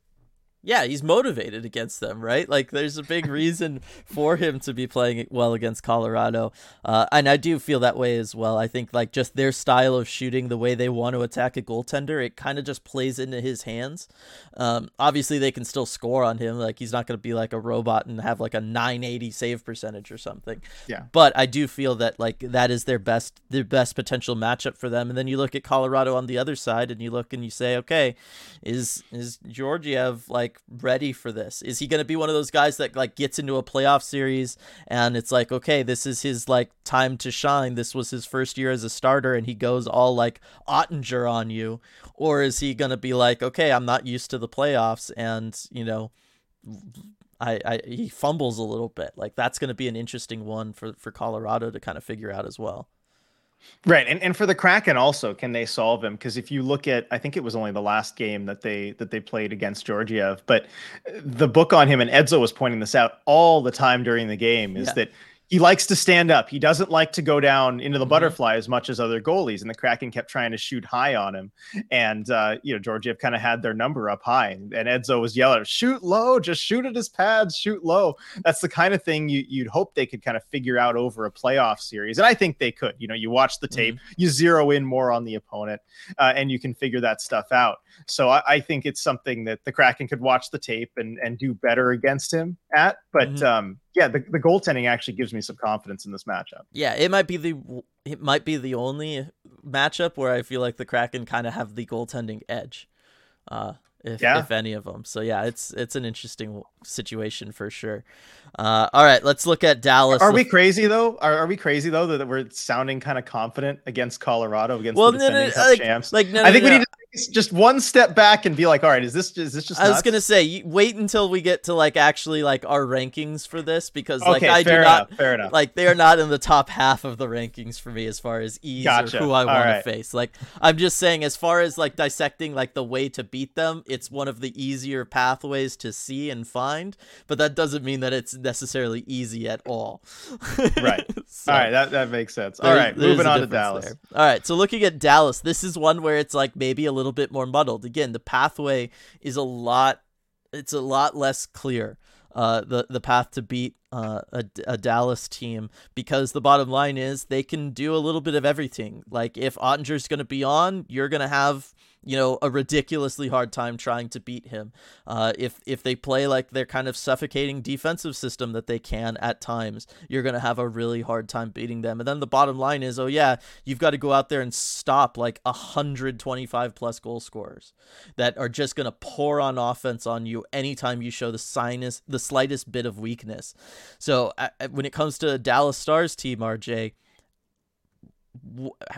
yeah, he's motivated against them, right? Like, there's a big reason for him to be playing well against Colorado, uh, and I do feel that way as well. I think like just their style of shooting, the way they want to attack a goaltender, it kind of just plays into his hands. Um, obviously, they can still score on him. Like, he's not going to be like a robot and have like a 980 save percentage or something. Yeah. But I do feel that like that is their best their best potential matchup for them. And then you look at Colorado on the other side, and you look and you say, okay, is is Georgiev like like ready for this? Is he going to be one of those guys that like gets into a playoff series and it's like, okay, this is his like time to shine. This was his first year as a starter and he goes all like Oettinger on you, or is he going to be like, okay, I'm not used to the playoffs and, you know, I, I he fumbles a little bit. Like that's going to be an interesting one for for Colorado to kind of figure out as well. Right, and and for the Kraken also, can they solve him? Because if you look at, I think it was only the last game that they that they played against Georgiev, but uh, the book on him and Edzo was pointing this out all the time during the game is yeah. that he likes to stand up. He doesn't like to go down into the Mhm. butterfly as much as other goalies. And the Kraken kept trying to shoot high on him. And, uh, you know, Georgiev kind of had their number up high. And Edzo was yelling, shoot low, just shoot at his pads, shoot low. That's the kind of thing you, you'd hope they could kind of figure out over a playoff series. And I think they could. You know, you watch the tape, you zero in more on the opponent, uh, and you can figure that stuff out. So I, I think it's something that the Kraken could watch the tape and, and do better against him at. But Mhm. um, yeah, the, the goaltending actually gives me some confidence in this matchup. Yeah, it might be the it might be the only matchup where I feel like the Kraken kind of have the goaltending edge, uh, if Yeah. if any of them. So yeah, it's it's an interesting situation for sure. Uh, all right, let's look at Dallas. Are we crazy though? Are, are we crazy though that, that we're sounding kind of confident against Colorado against Well, the no, no, defending Cup like- champs? like no, I think no, we no. need to just one step back and be like, all right, is this is this just? I was gonna say, wait until we get to like actually like our rankings for this because like okay, I do fair not. Fair enough. like they are not in the top half of the rankings for me as far as ease Gotcha. or who I want right. to face. Like I'm just saying, as far as like dissecting like the way to beat them, it's one of the easier pathways to see and find. But that doesn't mean that it's necessarily easy at all. Right. So- all right, that, that makes sense. All right, moving on to Dallas. there. All right, so looking at Dallas, this is one where it's like maybe a little bit more muddled. Again, the pathway is a lot it's a lot less clear. Uh, the the path to beat uh, a, a Dallas team because the bottom line is they can do a little bit of everything. Like if Oettinger's going to be on, you're going to have you know a ridiculously hard time trying to beat him. Uh, if if they play like their kind of suffocating defensive system that they can at times, you're to have a really hard time beating them. And then the bottom line is, oh yeah, you've got to go out there and stop like 125 plus goal scorers that are just to pour on offense on you anytime you show the sinus the slightest bit of weakness. So when it comes to Dallas Stars team, RJ,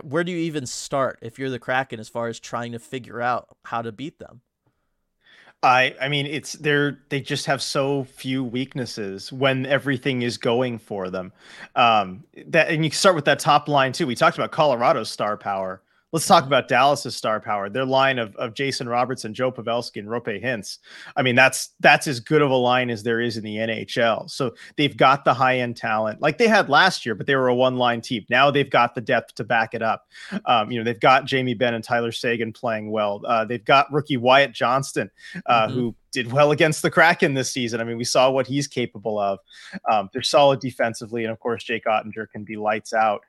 where do you even start if you're the Kraken as far as trying to figure out how to beat them? I I mean it's they're they just have so few weaknesses when everything is going for them. Um that and you can start with that top line too. We talked about Colorado's star power. Let's talk about Dallas's star power. Their line of, of Jason Robertson, Joe Pavelski, and Roope Hintz. I mean, that's that's as good of a line as there is in the NHL. So they've got the high end talent, like they had last year, but they were a one line team. Now they've got the depth to back it up. Um, you know, they've got Jamie Benn and Tyler Seguin playing well. Uh, they've got rookie Wyatt Johnston, uh, Mhm. who did well against the Kraken this season. I mean, we saw what he's capable of. Um, they're solid defensively, and of course, Jake Oettinger can be lights out.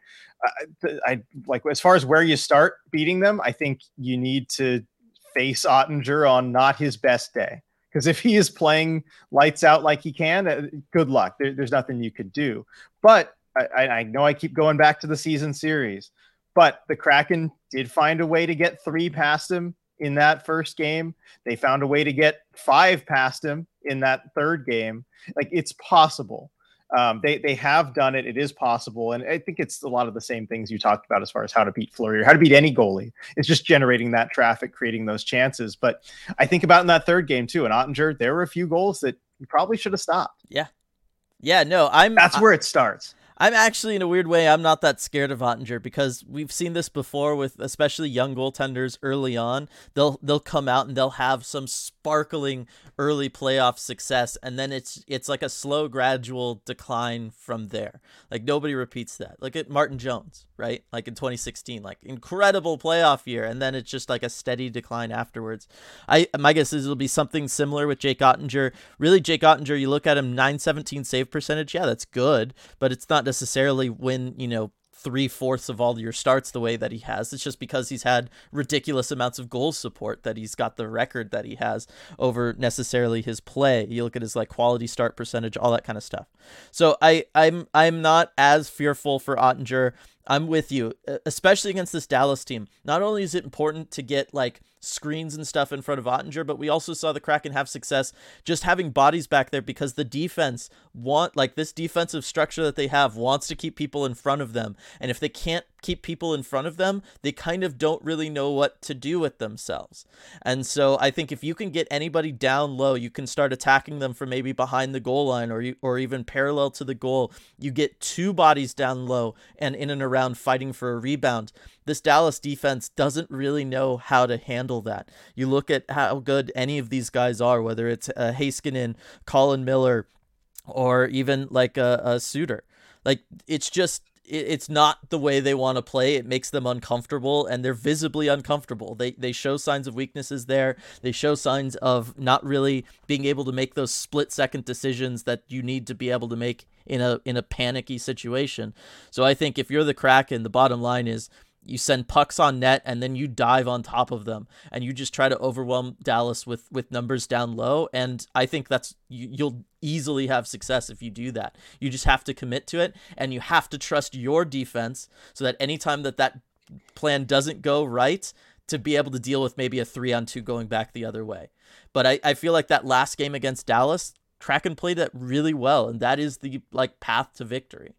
Uh, I like as far as where you start beating them. I think you need to face Oettinger on not his best day. Because if he is playing lights out like he can, uh, good luck. There, there's nothing you could do. But I, I I know I keep going back to the season series, but the Kraken did find a way to get three past him in that first game. They found a way to get five past him in that third game. Like it's possible. Um, they they have done it. It is possible, and I think it's a lot of the same things you talked about as far as how to beat Fleury or how to beat any goalie. It's just generating that traffic, creating those chances. But I think about in that third game too, and Oettinger, there were a few goals that you probably should have stopped. Yeah, yeah. no, I'm That's where it starts. I'm actually in a weird way I'm not that scared of Oettinger because we've seen this before with especially young goaltenders early on. They'll they'll come out and they'll have some sparkling early playoff success and then it's it's like a slow gradual decline from there. Like nobody repeats that. Look at Martin Jones, right? Like in 2016, like incredible playoff year and then it's just like a steady decline afterwards. I my guess is it'll be something similar with Jake Oettinger. Really Jake Oettinger, you look at him 917 save percentage. Yeah, that's good, but it's not necessarily win, you know, three fourths of all your starts the way that he has. It's just because he's had ridiculous amounts of goal support that he's got the record that he has over necessarily his play. You look at his like quality start percentage, all that kind of stuff. So I I'm I'm not as fearful for Oettinger. I'm with you, especially against this Dallas team. Not only is it important to get like screens and stuff in front of Oettinger, but we also saw the Kraken have success just having bodies back there because the defense want like this defensive structure that they have wants to keep people in front of them. And if they can't keep people in front of them, they kind of don't really know what to do with themselves. And so I think if you can get anybody down low, you can start attacking them from maybe behind the goal line or you, or even parallel to the goal. You get two bodies down low and in and around fighting for a rebound. This Dallas defense doesn't really know how to handle that. You look at how good any of these guys are, whether it's uh, Heiskanen, Colin Miller, or even like a, a Suter. Like it's just it's not the way they want to play. It makes them uncomfortable, and they're visibly uncomfortable. They they show signs of weaknesses there. They show signs of not really being able to make those split second decisions that you need to be able to make in a in a panicky situation. So I think if you're the Kraken, the bottom line is you send pucks on net and then you dive on top of them and you just try to overwhelm Dallas with with numbers down low and I think that's you, you'll easily have success if you do that. You just have to commit to it and you have to trust your defense so that anytime that that plan doesn't go right to be able to deal with maybe a 3 on 2 going back the other way. But I I feel like that last game against Dallas Kraken played that really well and that is the like path to victory.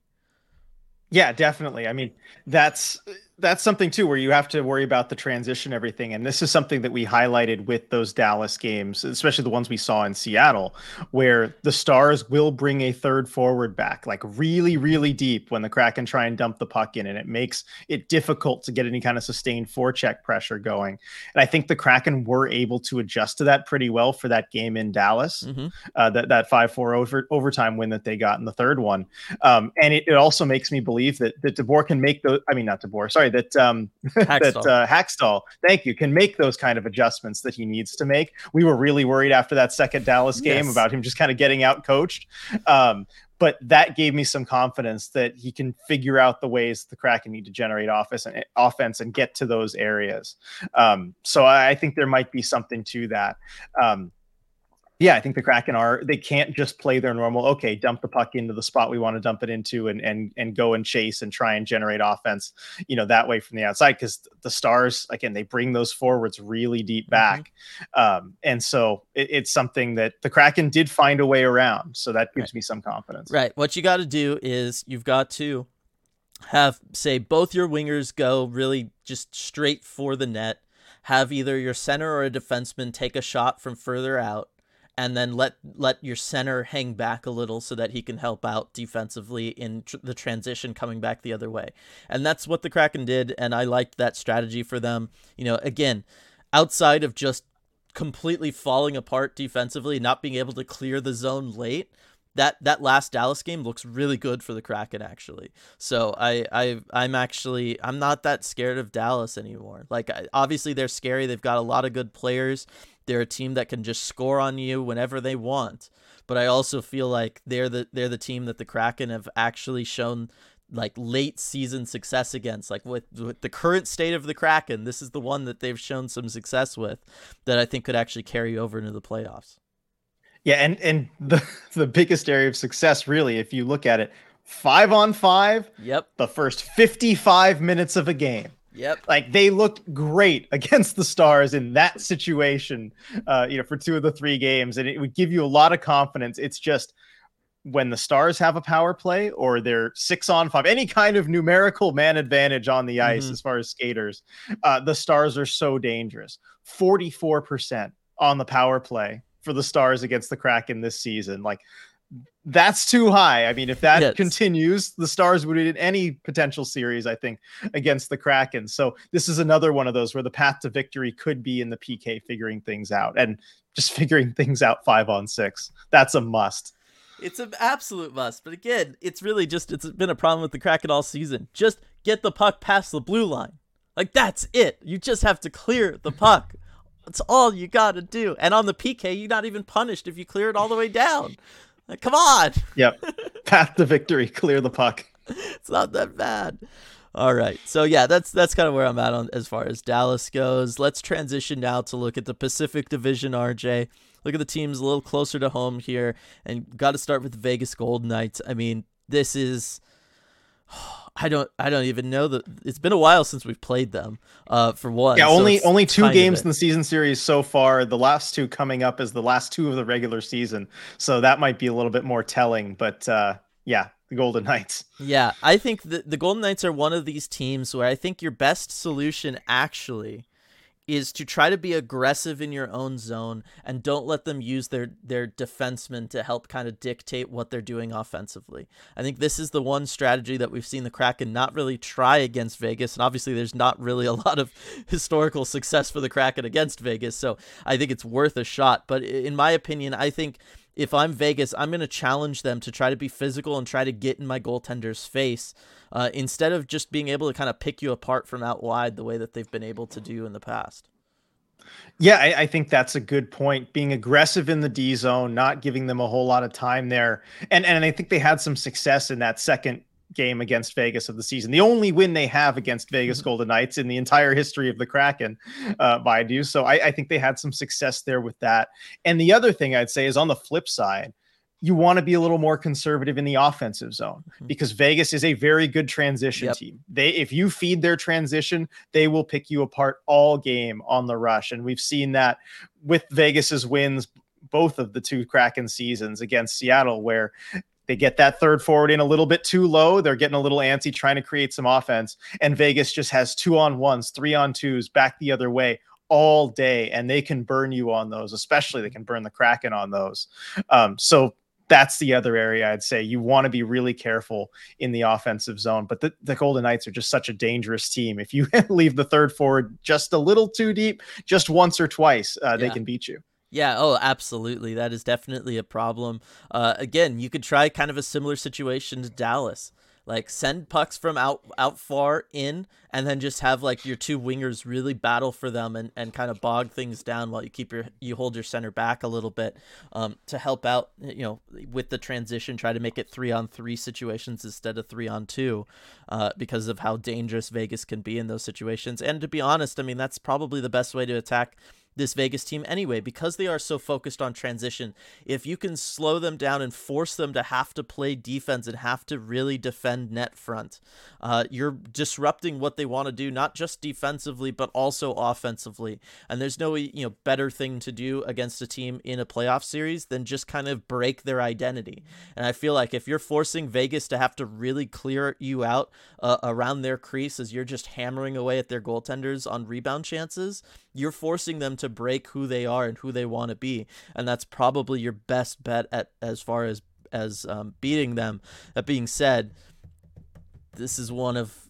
Yeah, definitely. I mean, that's that's something too where you have to worry about the transition everything. And this is something that we highlighted with those Dallas games especially the ones we saw in Seattle where the stars will bring a third forward back like really really deep when the Kraken try and dump the puck in and it makes it difficult to get any kind of sustained forecheck pressure going. And I think the Kraken were able to adjust to that pretty well for that game in Dallas mm-hmm. uh, that that 5-4 over overtime win that they got in the third one. Um, and it, it also makes me believe that that DeBoer can make those I mean not DeBoer sorry sorry that um that uh, Hakstol, thank you, can make those kind of adjustments that he needs to make. We were really worried after that second Dallas game yes. about him just kind of getting out coached. Um, but that gave me some confidence that he can figure out the ways the Kraken need to generate offense and offense and get to those areas. Um, so I, I, think there might be something to that. Um, yeah, I think the Kraken are they can't just play their normal, okay, dump the puck into the spot we want to dump it into and and and go and chase and try and generate offense, you know, that way from the outside. Because the stars, again, they bring those forwards really deep mm-hmm. back. Mm-hmm. Um, and so it, it's something that the Kraken did find a way around. So that gives right. me some confidence. Right. What you got to do is you've got to have say both your wingers go really just straight for the net. Have either your center or a defenseman take a shot from further out and then let let your center hang back a little so that he can help out defensively in tr- the transition coming back the other way. And that's what the Kraken did and I liked that strategy for them. You know, again, outside of just completely falling apart defensively, not being able to clear the zone late, that that last Dallas game looks really good for the Kraken actually. So I I I'm actually I'm not that scared of Dallas anymore. Like obviously they're scary. They've got a lot of good players. They're a team that can just score on you whenever they want. But I also feel like they're the they're the team that the Kraken have actually shown like late season success against. Like with, with the current state of the Kraken, this is the one that they've shown some success with that I think could actually carry over into the playoffs. Yeah, and and the the biggest area of success, really, if you look at it, five on five. Yep. The first fifty five minutes of a game. Yep. Like they looked great against the Stars in that situation, uh, you know, for two of the three games, and it would give you a lot of confidence. It's just when the Stars have a power play or they're six on five, any kind of numerical man advantage on the ice mm-hmm. as far as skaters, uh, the Stars are so dangerous. Forty-four percent on the power play for the Stars against the Kraken this season. Like that's too high. I mean, if that yes. continues, the Stars would in any potential series, I think, against the Kraken. So this is another one of those where the path to victory could be in the PK figuring things out and just figuring things out five on six. That's a must. It's an absolute must. But again, it's really just it's been a problem with the Kraken all season. Just get the puck past the blue line. Like that's it. You just have to clear the puck. That's all you got to do. And on the PK, you're not even punished if you clear it all the way down. Like, come on. Yep. Path to victory. Clear the puck. it's not that bad. All right. So yeah, that's that's kind of where I'm at on as far as Dallas goes. Let's transition now to look at the Pacific Division, RJ. Look at the teams a little closer to home here and got to start with the Vegas Golden Knights. I mean, this is I don't I don't even know that it's been a while since we've played them. Uh, for one, yeah, only so only two games in the season series so far. The last two coming up is the last two of the regular season, so that might be a little bit more telling. But uh, yeah, the Golden Knights. Yeah, I think the the Golden Knights are one of these teams where I think your best solution actually is to try to be aggressive in your own zone and don't let them use their their defensemen to help kind of dictate what they're doing offensively. I think this is the one strategy that we've seen the Kraken not really try against Vegas and obviously there's not really a lot of historical success for the Kraken against Vegas, so I think it's worth a shot, but in my opinion, I think if I'm Vegas, I'm going to challenge them to try to be physical and try to get in my goaltender's face uh, instead of just being able to kind of pick you apart from out wide the way that they've been able to do in the past. Yeah, I, I, think that's a good point. Being aggressive in the D zone, not giving them a whole lot of time there, and and I think they had some success in that second game against Vegas of the season. The only win they have against Vegas mm-hmm. Golden Knights in the entire history of the Kraken, uh, by you. So I, I think they had some success there with that. And the other thing I'd say is on the flip side, you want to be a little more conservative in the offensive zone mm-hmm. because Vegas is a very good transition yep. team. They if you feed their transition, they will pick you apart all game on the rush and we've seen that with Vegas's wins both of the two Kraken seasons against Seattle where they get that third forward in a little bit too low. They're getting a little antsy trying to create some offense. And Vegas just has two on ones, three on twos back the other way all day. And they can burn you on those, especially they can burn the Kraken on those. Um, so that's the other area I'd say you want to be really careful in the offensive zone. But the, the Golden Knights are just such a dangerous team. If you leave the third forward just a little too deep, just once or twice, uh, yeah. they can beat you. Yeah, oh, absolutely. That is definitely a problem. Uh, again, you could try kind of a similar situation to Dallas. Like send pucks from out out far in and then just have like your two wingers really battle for them and, and kind of bog things down while you keep your you hold your center back a little bit um, to help out you know with the transition try to make it three on three situations instead of three on two uh, because of how dangerous Vegas can be in those situations and to be honest I mean that's probably the best way to attack this Vegas team anyway because they are so focused on transition. If you can slow them down and force them to have to play defense and have to really defend net front, uh, you're disrupting what they want to do, not just defensively but also offensively. And there's no you know better thing to do against a team in a playoff series than just kind of break their identity. And I feel like if you're forcing Vegas to have to really clear you out uh, around their crease as you're just hammering away at their goaltenders on rebound chances you're forcing them to break who they are and who they want to be and that's probably your best bet at as far as as um, beating them. That being said this is one of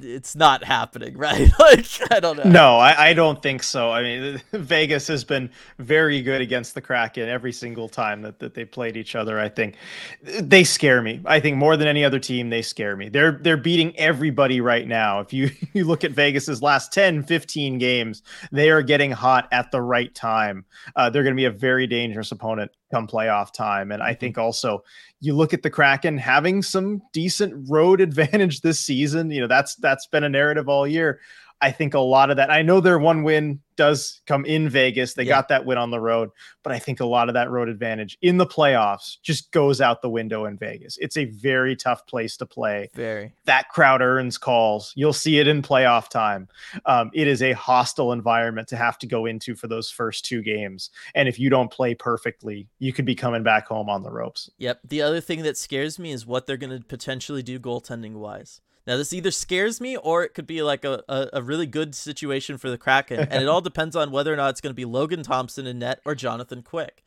it's not happening, right? like I don't know. No, I, I don't think so. I mean, Vegas has been very good against the Kraken every single time that, that they played each other. I think they scare me. I think more than any other team, they scare me. They're they're beating everybody right now. If you you look at Vegas's last 10, 15 games, they are getting hot at the right time. Uh, they're going to be a very dangerous opponent come playoff time. And I mm-hmm. think also you look at the Kraken having some decent road advantage this season. You know, that's that's been a narrative all year. I think a lot of that. I know their one win does come in Vegas. They yeah. got that win on the road, but I think a lot of that road advantage in the playoffs just goes out the window in Vegas. It's a very tough place to play. Very. That crowd earns calls. You'll see it in playoff time. Um, it is a hostile environment to have to go into for those first two games. And if you don't play perfectly, you could be coming back home on the ropes. Yep. The other thing that scares me is what they're going to potentially do goaltending wise. Now, this either scares me or it could be like a, a, a really good situation for the Kraken. and it all depends on whether or not it's going to be Logan Thompson in net or Jonathan Quick.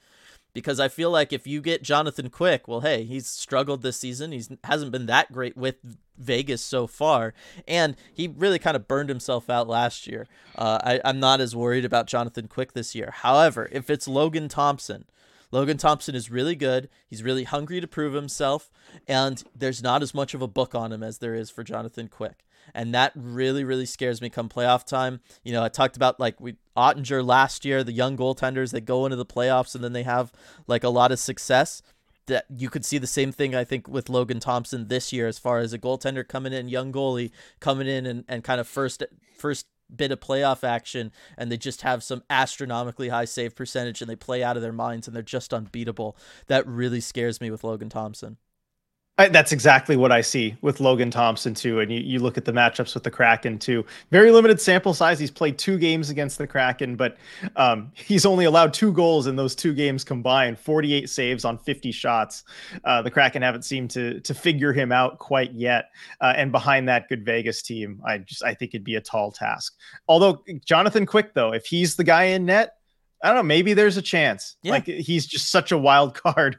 Because I feel like if you get Jonathan Quick, well, hey, he's struggled this season. He hasn't been that great with Vegas so far, and he really kind of burned himself out last year. Uh, I, I'm not as worried about Jonathan Quick this year. However, if it's Logan Thompson, Logan Thompson is really good. He's really hungry to prove himself, and there's not as much of a book on him as there is for Jonathan Quick. And that really, really scares me come playoff time. You know, I talked about like we Oettinger last year, the young goaltenders that go into the playoffs and then they have like a lot of success that you could see the same thing I think with Logan Thompson this year as far as a goaltender coming in, young goalie coming in and, and kind of first first bit of playoff action and they just have some astronomically high save percentage and they play out of their minds and they're just unbeatable. That really scares me with Logan Thompson. I, that's exactly what I see with Logan Thompson too. And you, you look at the matchups with the Kraken too. Very limited sample size. He's played two games against the Kraken, but um, he's only allowed two goals in those two games combined. Forty-eight saves on fifty shots. Uh, the Kraken haven't seemed to to figure him out quite yet. Uh, and behind that good Vegas team, I just I think it'd be a tall task. Although Jonathan Quick though, if he's the guy in net, I don't know. Maybe there's a chance. Yeah. Like he's just such a wild card.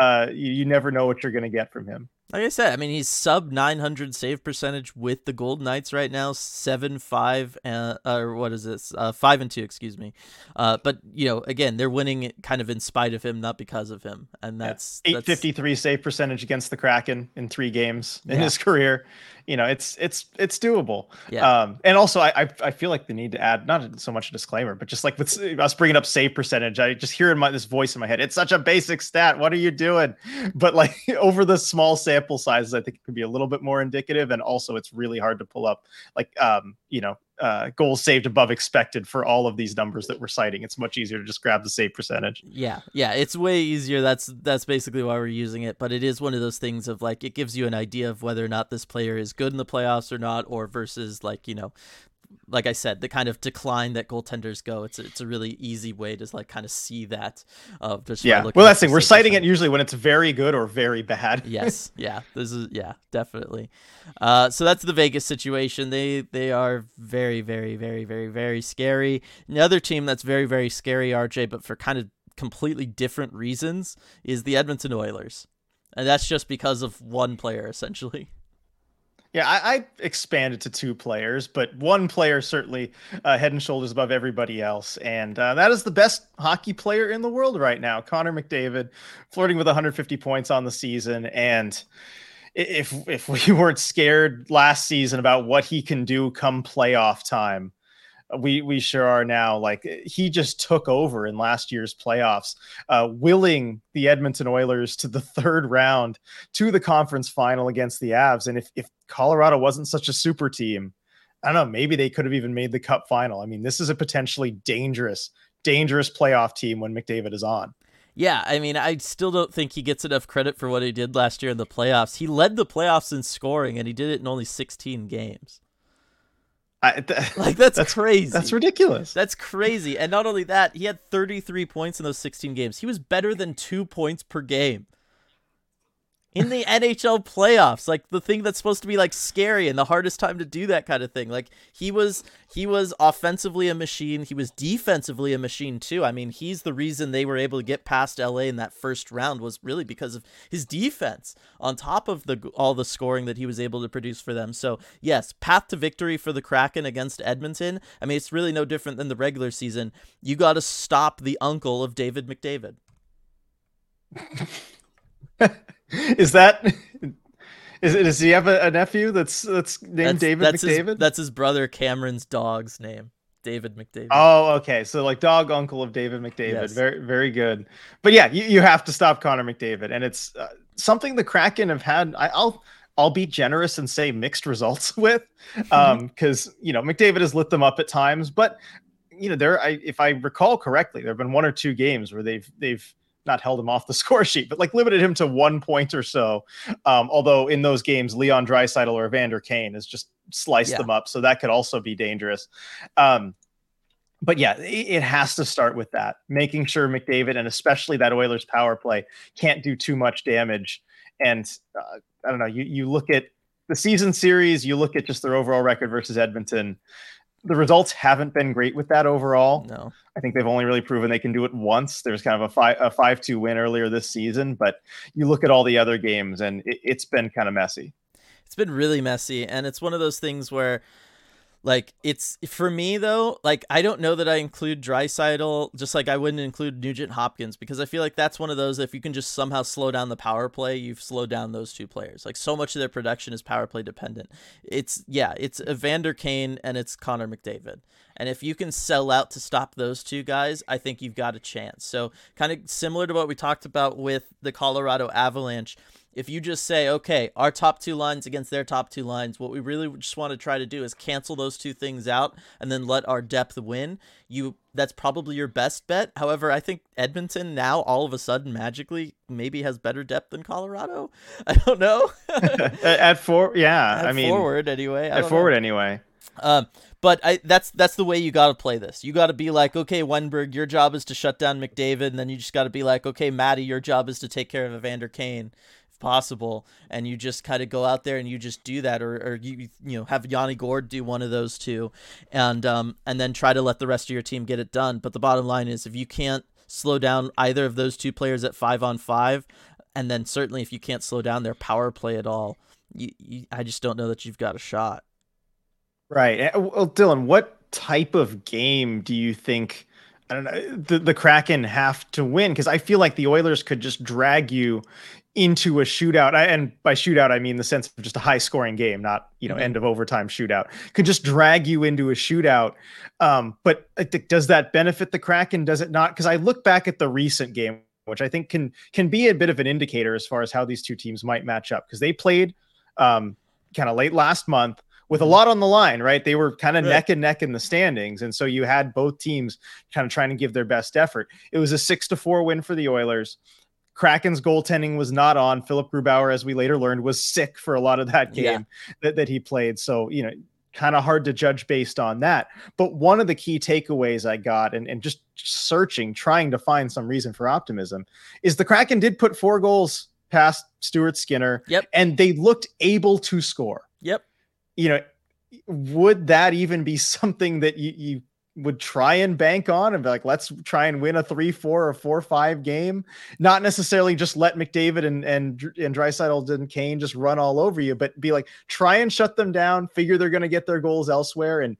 Uh, you, you never know what you're going to get from him. Like I said, I mean he's sub 900 save percentage with the Golden Knights right now, seven five, uh, or what is this? Uh, five and two, excuse me. Uh, but you know, again, they're winning kind of in spite of him, not because of him, and that's yeah. 853 save percentage against the Kraken in three games in yeah. his career you know it's it's it's doable yeah um and also I, I feel like the need to add not so much a disclaimer but just like with us bringing up save percentage i just hear in my this voice in my head it's such a basic stat what are you doing but like over the small sample sizes i think it could be a little bit more indicative and also it's really hard to pull up like um you know uh, goals saved above expected for all of these numbers that we're citing. It's much easier to just grab the save percentage. Yeah, yeah, it's way easier. That's that's basically why we're using it. But it is one of those things of like it gives you an idea of whether or not this player is good in the playoffs or not, or versus like you know like I said, the kind of decline that goaltenders go. It's a, it's a really easy way to like kind of see that. Uh, just yeah. Well, that's the thing. We're citing it usually when it's very good or very bad. yes. Yeah. This is yeah definitely. Uh, so that's the Vegas situation. They they are very very very very very scary. Another team that's very very scary, RJ, but for kind of completely different reasons, is the Edmonton Oilers, and that's just because of one player essentially. Yeah, I, I expanded to two players, but one player certainly uh, head and shoulders above everybody else, and uh, that is the best hockey player in the world right now, Connor McDavid, flirting with 150 points on the season, and if if we weren't scared last season about what he can do come playoff time, we we sure are now. Like he just took over in last year's playoffs, uh, willing the Edmonton Oilers to the third round to the conference final against the Avs. And if if Colorado wasn't such a super team, I don't know, maybe they could have even made the Cup final. I mean, this is a potentially dangerous, dangerous playoff team when McDavid is on. Yeah, I mean, I still don't think he gets enough credit for what he did last year in the playoffs. He led the playoffs in scoring, and he did it in only 16 games. I, th- like that's, that's crazy. That's ridiculous. That's crazy. And not only that, he had 33 points in those 16 games. He was better than 2 points per game in the NHL playoffs, like the thing that's supposed to be like scary and the hardest time to do that kind of thing. Like he was he was offensively a machine, he was defensively a machine too. I mean, he's the reason they were able to get past LA in that first round was really because of his defense on top of the all the scoring that he was able to produce for them. So, yes, path to victory for the Kraken against Edmonton. I mean, it's really no different than the regular season. You got to stop the uncle of David McDavid. is that is does he have a, a nephew that's that's named that's, David that's McDavid? His, that's his brother Cameron's dog's name. David McDavid. Oh, okay. So like dog uncle of David McDavid. Yes. Very very good. But yeah, you, you have to stop Connor McDavid, and it's uh, something the Kraken have had. I, I'll I'll be generous and say mixed results with, um, because you know McDavid has lit them up at times, but you know there, I, if I recall correctly, there have been one or two games where they've they've not held him off the score sheet, but like limited him to one point or so. Um, although in those games, Leon Draisaitl or Evander Kane has just sliced yeah. them up, so that could also be dangerous. Um, but yeah, it, it has to start with that, making sure McDavid and especially that Oilers power play can't do too much damage. And uh, I don't know, you you look at the season series, you look at just their overall record versus Edmonton the results haven't been great with that overall. No, I think they've only really proven they can do it once. There's kind of a five a five two win earlier this season, but you look at all the other games and it, it's been kind of messy. It's been really messy, and it's one of those things where like it's for me though, like I don't know that I include Draisaitl just like I wouldn't include Nugent Hopkins because I feel like that's one of those if you can just somehow slow down the power play, you've slowed down those two players. Like so much of their production is power play dependent. It's yeah, it's Evander Kane and it's Connor McDavid. And if you can sell out to stop those two guys, I think you've got a chance. So kind of similar to what we talked about with the Colorado Avalanche if you just say, okay, our top two lines against their top two lines, what we really just want to try to do is cancel those two things out and then let our depth win. You that's probably your best bet. However, I think Edmonton now all of a sudden magically maybe has better depth than Colorado. I don't know. at four, yeah. At I mean, forward anyway. at forward know. anyway. Um, but I, that's that's the way you got to play this. You got to be like, okay, Wennberg, your job is to shut down McDavid, and then you just got to be like, okay, Matty, your job is to take care of Evander Kane possible and you just kind of go out there and you just do that or, or you you know have Yanni Gourde do one of those two and um and then try to let the rest of your team get it done but the bottom line is if you can't slow down either of those two players at 5 on 5 and then certainly if you can't slow down their power play at all, you, you, I just don't know that you've got a shot. Right. Eh, well, Dylan, what type of game do you think? I don't know the, the Kraken have to win because I feel like the Oilers could just drag you into a shootout. and by shootout, I mean the sense of just a high scoring game, not, you know, mm-hmm. end of overtime shootout. Could just drag you into a shootout. Um, but does that benefit the Kraken? Does it not? Because I look back at the recent game, which I think can can be a bit of an indicator as far as how these two teams might match up because they played um, kind of late last month with a mm-hmm. lot on the line, right? They were kind of right. neck and neck in the standings. And so you had both teams kind of trying to give their best effort. It was a six to four win for the Oilers. Kraken's goaltending was not on. Philipp Grubauer, as we later learned, was sick for a lot of that game yeah. that, that he played. So, you know, kind of hard to judge based on that. But one of the key takeaways I got and, and just searching, trying to find some reason for optimism is the Kraken did put four goals past Stuart Skinner. Yep. And they looked able to score. Yep. You know, would that even be something that you, you would try and bank on and be like, let's try and win a three, four, or four, five game. Not necessarily just let McDavid and and and Draisaitl and Kane just run all over you, but be like, try and shut them down. Figure they're going to get their goals elsewhere, and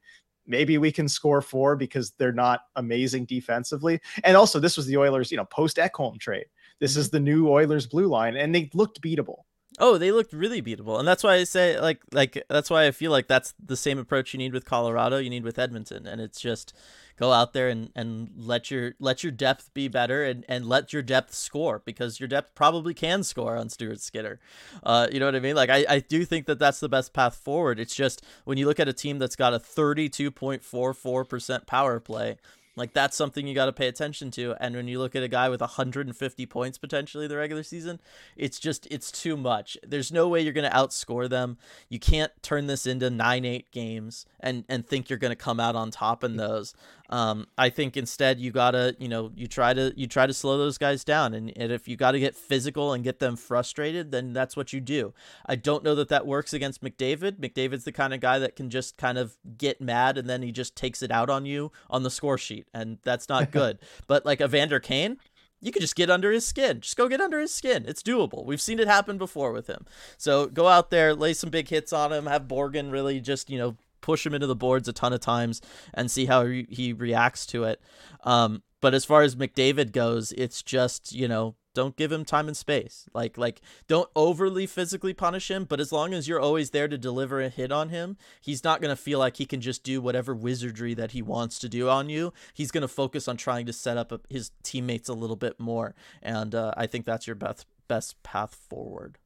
maybe we can score four because they're not amazing defensively. And also, this was the Oilers, you know, post Ekholm trade. This mm-hmm. is the new Oilers blue line, and they looked beatable. Oh, they looked really beatable, and that's why I say like like that's why I feel like that's the same approach you need with Colorado, you need with Edmonton, and it's just go out there and, and let your let your depth be better and, and let your depth score because your depth probably can score on Stuart Skinner. Uh, you know what I mean? Like I, I do think that that's the best path forward. It's just when you look at a team that's got a thirty two point four four percent power play like that's something you got to pay attention to. And when you look at a guy with 150 points potentially the regular season, it's just it's too much. There's no way you're going to outscore them. You can't turn this into 9-8 games and and think you're going to come out on top in mm. those. Um, I think instead you gotta, you know, you try to you try to slow those guys down, and, and if you got to get physical and get them frustrated, then that's what you do. I don't know that that works against McDavid. McDavid's the kind of guy that can just kind of get mad and then he just takes it out on you on the score sheet, and that's not good. but like Evander Kane, you could just get under his skin. Just go get under his skin. It's doable. We've seen it happen before with him. So go out there, lay some big hits on him, have Borgen really just, you know, push him into the boards a ton of times and see how he, he reacts to it. Um, but as far as McDavid goes, it's just you know don't give him time and space. Like like don't overly physically punish him, but as long as you're always there to deliver a hit on him, he's not going to feel like he can just do whatever wizardry that he wants to do on you. He's going to focus on trying to set up his teammates a little bit more, and uh, I think that's your best best path forward.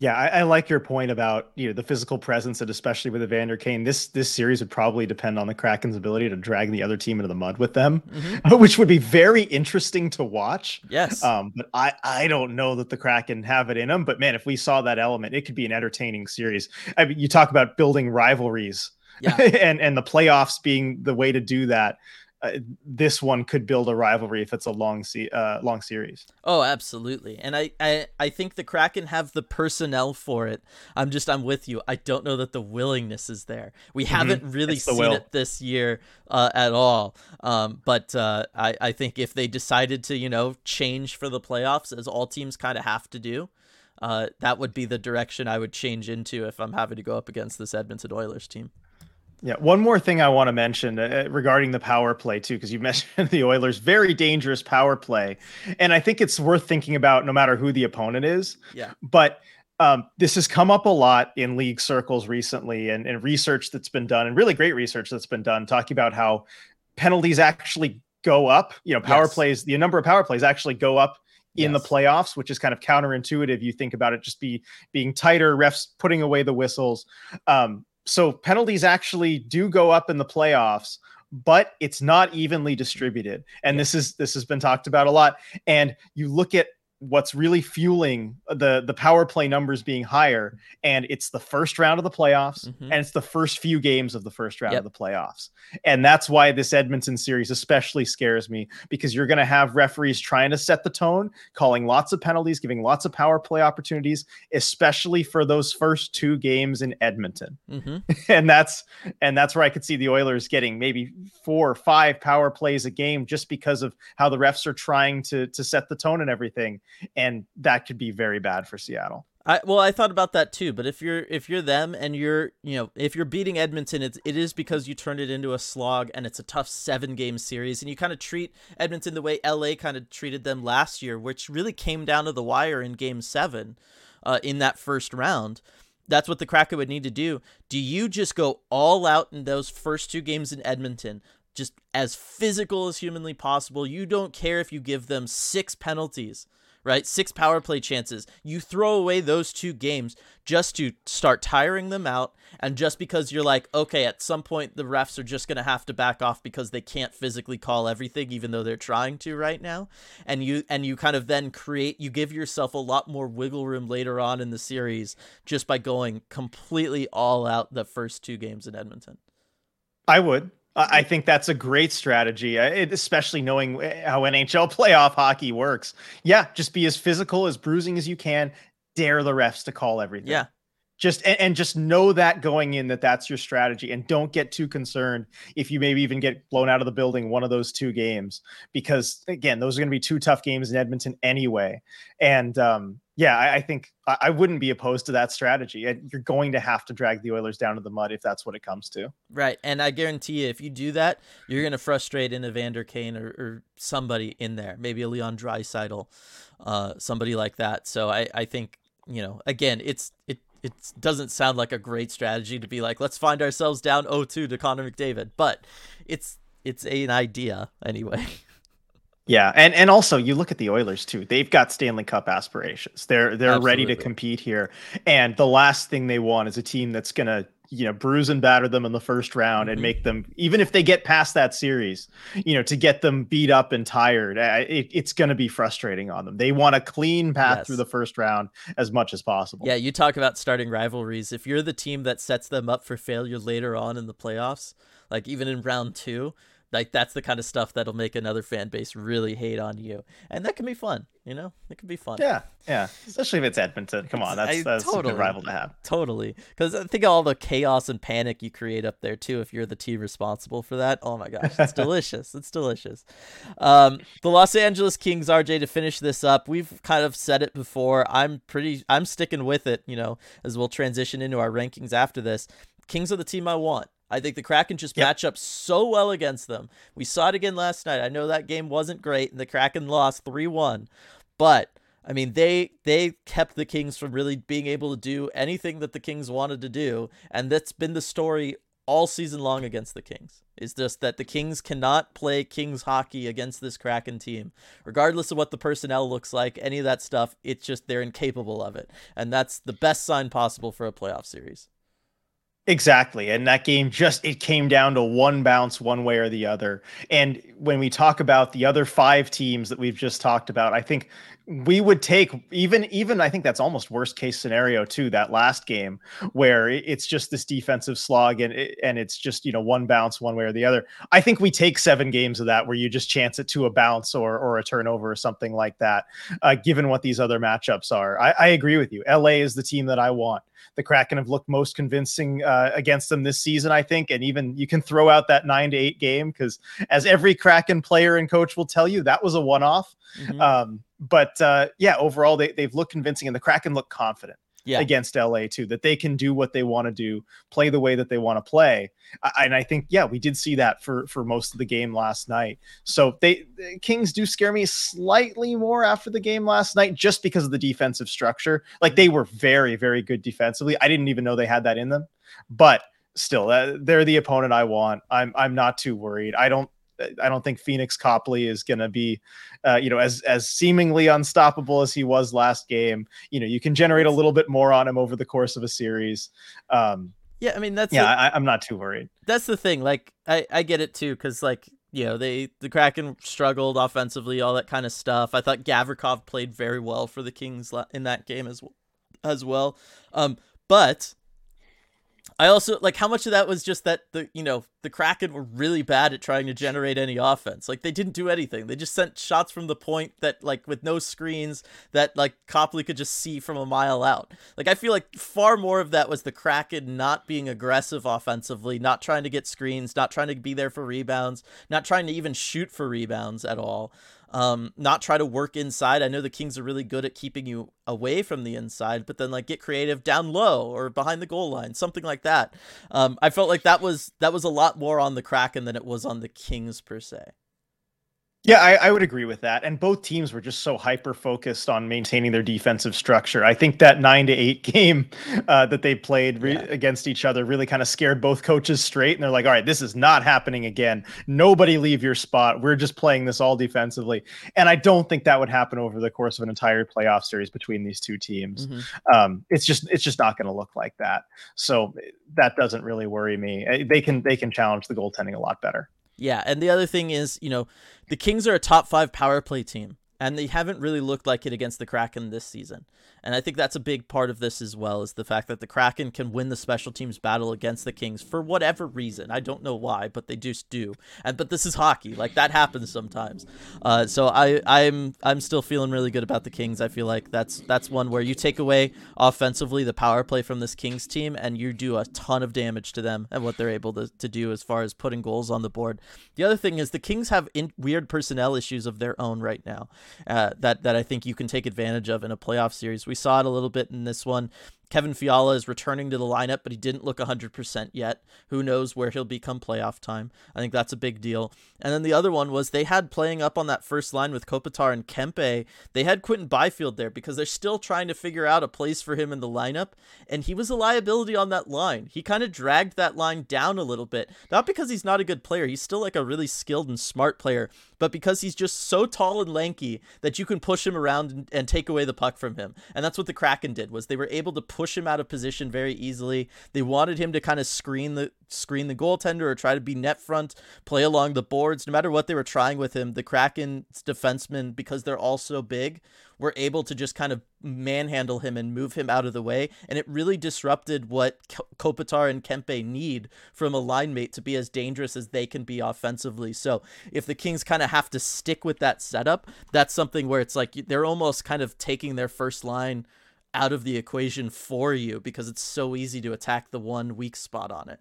Yeah, I, I, like your point about you know the physical presence, and especially with Evander Kane, this this series would probably depend on the Kraken's ability to drag the other team into the mud with them, mm-hmm. which would be very interesting to watch. Yes, um, but I I don't know that the Kraken have it in them. But man, if we saw that element, it could be an entertaining series. I mean, you talk about building rivalries, yeah. and and the playoffs being the way to do that uh, this one could build a rivalry if it's a long se- uh, long series. Oh, absolutely. And I, I I think the Kraken have the personnel for it. I'm just I'm with you. I don't know that the willingness is there. We mm-hmm. haven't really seen will. it this year uh, at all. Um, but uh, I I think if they decided to you know change for the playoffs as all teams kind of have to do. Uh, that would be the direction I would change into if I'm having to go up against this Edmonton Oilers team. Yeah, one more thing I want to mention uh, uh regarding the power play too, because you mentioned the Oilers' very dangerous power play, and I think it's worth thinking about no matter who the opponent is. Yeah, but um, this has come up a lot in league circles recently, and, and research that's been done, and really great research that's been done, talking about how penalties actually go up. You know, power yes. plays, the number of power plays actually go up in yes. the playoffs, which is kind of counterintuitive. You think about it just be being tighter, refs putting away the whistles. Um, so penalties actually do go up in the playoffs but it's not evenly distributed and yeah. this is this has been talked about a lot and you look at what's really fueling the the power play numbers being higher and it's the first round of the playoffs mm-hmm. and it's the first few games of the first round yep. of the playoffs and that's why this edmonton series especially scares me because you're going to have referees trying to set the tone calling lots of penalties giving lots of power play opportunities especially for those first two games in edmonton mm-hmm. and that's and that's where i could see the oilers getting maybe four or five power plays a game just because of how the refs are trying to to set the tone and everything and that could be very bad for Seattle. I well, I thought about that too. But if you're if you're them and you're you know if you're beating Edmonton, it's it is because you turned it into a slog and it's a tough seven game series, and you kind of treat Edmonton the way LA kind of treated them last year, which really came down to the wire in Game Seven, uh, in that first round. That's what the Kraken would need to do. Do you just go all out in those first two games in Edmonton? Just as physical as humanly possible. You don't care if you give them six penalties right? Six power play chances. You throw away those two games just to start tiring them out and just because you're like, okay, at some point the refs are just going to have to back off because they can't physically call everything even though they're trying to right now. And you and you kind of then create you give yourself a lot more wiggle room later on in the series just by going completely all out the first two games in Edmonton. I would. I think that's a great strategy, uh, especially knowing uh, how NHL playoff hockey works. Yeah, just be as physical as bruising as you can. Dare the refs to call everything. Yeah, just and, and, just know that going in that that's your strategy and don't get too concerned if you maybe even get blown out of the building one of those two games because again those are going to be two tough games in edmonton anyway. And um, yeah I, I think I, I, wouldn't be opposed to that strategy. And you're going to have to drag the oilers down to the mud if that's what it comes to. Right and i guarantee you if you do that you're going to frustrate in evander kane or, or somebody in there maybe a leon draisaitl uh, somebody like that. So i i think you know again it's it it doesn't sound like a great strategy to be like, let's find ourselves down 0-2 to Connor McDavid, but it's it's an idea anyway. Yeah, and and also you look at the Oilers too. They've got Stanley Cup aspirations. They're they're Absolutely. ready to compete here. And the last thing they want is a team that's going to you know bruise and batter them in the first round mm-hmm. and make them even if they get past that series you know to get them beat up and tired it, it's going to be frustrating on them they want a clean path yes. through the first round as much as possible yeah you talk about starting rivalries if you're the team that sets them up for failure later on in the playoffs like even in round two like that's the kind of stuff that'll make another fan base really hate on you, and that can be fun. You know, it can be fun. Yeah, yeah. Especially if it's Edmonton. Come on, that's, that's totally, a good rival to have. Totally, because I think all the chaos and panic you create up there too, if you're the team responsible for that. Oh my gosh, it's delicious. It's delicious. Um, the Los Angeles Kings, RJ, to finish this up, we've kind of said it before. I'm pretty. I'm sticking with it. You know, as we'll transition into our rankings after this. Kings are the team I want. I think the Kraken just yep. match up so well against them. We saw it again last night. I know that game wasn't great and the Kraken lost 3-1, but I mean they they kept the Kings from really being able to do anything that the Kings wanted to do, and that's been the story all season long against the Kings. Is just that the Kings cannot play Kings hockey against this Kraken team, regardless of what the personnel looks like, any of that stuff. It's just they're incapable of it, and that's the best sign possible for a playoff series. Exactly. And that game just it came down to one bounce one way or the other. And when we talk about the other five teams that we've just talked about, I think we would take even even I think that's almost worst case scenario too that last game where it's just this defensive slog and and it's just you know one bounce one way or the other. I think we take seven games of that where you just chance it to a bounce or or a turnover or something like that. Uh, given what these other matchups are, I, I agree with you. LA is the team that I want the Kraken have looked most convincing uh, against them this season, I think. And even you can throw out that nine to eight game because, as every Kraken player and coach will tell you, that was a one off. Mm-hmm. Um, but uh, yeah, overall, they, they've looked convincing and the Kraken look confident yeah. against LA too, that they can do what they want to do, play the way that they want to play. and I think, yeah, we did see that for for most of the game last night. So they the Kings do scare me slightly more after the game last night, just because of the defensive structure. Like they were very, very good defensively. I didn't even know they had that in them, but still, uh, they're the opponent I want. I'm I'm not too worried. I don't I don't think Phoenix Copley is going to be, uh, you know, as as seemingly unstoppable as he was last game. You know, you can generate a little bit more on him over the course of a series. Um, yeah, I mean that's yeah, the, I, am not too worried. That's the thing. Like, I I get it too, because like you know they the Kraken struggled offensively, all that kind of stuff. I thought Gavrikov played very well for the Kings in that game as as well. Um, but I also like how much of that was just that the you know the Kraken were really bad at trying to generate any offense. Like they didn't do anything. They just sent shots from the point that like with no screens that like Copley could just see from a mile out. Like I feel like far more of that was the Kraken not being aggressive offensively, not trying to get screens, not trying to be there for rebounds, not trying to even shoot for rebounds at all. Um, not try to work inside. I know the Kings are really good at keeping you away from the inside, but then like get creative down low or behind the goal line, something like that. Um, I felt like that was that was a lot more on the Kraken than it was on the Kings per se. Yeah, I, I, would agree with that. And both teams were just so hyper focused on maintaining their defensive structure. I think that nine to eight game uh, that they played re- yeah. against each other really kind of scared both coaches straight. And they're like, all right, this is not happening again. Nobody leave your spot. We're just playing this all defensively. And I don't think that would happen over the course of an entire playoff series between these two teams. Mm-hmm. Um, it's just it's just not going to look like that. So that doesn't really worry me. Uh, they can they can challenge the goaltending a lot better. Yeah, and the other thing is, you know, the Kings are a top five power play team and they haven't really looked like it against the Kraken this season. And I think that's a big part of this as well is the fact that the Kraken can win the special teams battle against the Kings for whatever reason. I don't know why, but they just do. And but this is hockey, like that happens sometimes. Uh, so I I'm I'm still feeling really good about the Kings. I feel like that's that's one where you take away offensively the power play from this Kings team and you do a ton of damage to them and what they're able to, to do as far as putting goals on the board. The other thing is the Kings have in, weird personnel issues of their own right now uh, that that I think you can take advantage of in a playoff series. We saw it a little bit in this one. Kevin Fiala is returning to the lineup, but he didn't look 100% yet. Who knows where he'll become playoff time? I think that's a big deal. And then the other one was they had playing up on that first line with Kopitar and Kempe. They had Quinton Byfield there because they're still trying to figure out a place for him in the lineup. And he was a liability on that line. He kind of dragged that line down a little bit. Not because he's not a good player, he's still like a really skilled and smart player, but because he's just so tall and lanky that you can push him around and, and take away the puck from him. And that's what the Kraken did was they were able to push him out of position very easily. They wanted him to kind of screen the screen the goaltender or try to be net front, play along the boards. No matter what they were trying with him, the Kraken's defensemen, because they're all so big, were able to just kind of manhandle him and move him out of the way. And it really disrupted what Kopitar and Kempe need from a line mate to be as dangerous as they can be offensively. So if the Kings kind of have to stick with that setup, that's something where it's like they're almost kind of taking their first line out of the equation for you because it's so easy to attack the one weak spot on it.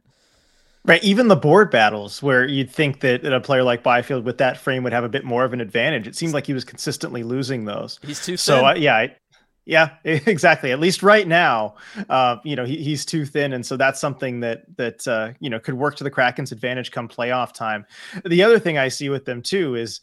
Right, even the board battles where you'd think that, a player like Byfield with that frame would have a bit more of an advantage. It seemed like he was consistently losing those. He's too thin. So uh, yeah, I, yeah, exactly. At least right now, uh, you know, he, he's too thin, and so that's something that that uh, you know could work to the Kraken's advantage come playoff time. The other thing I see with them too is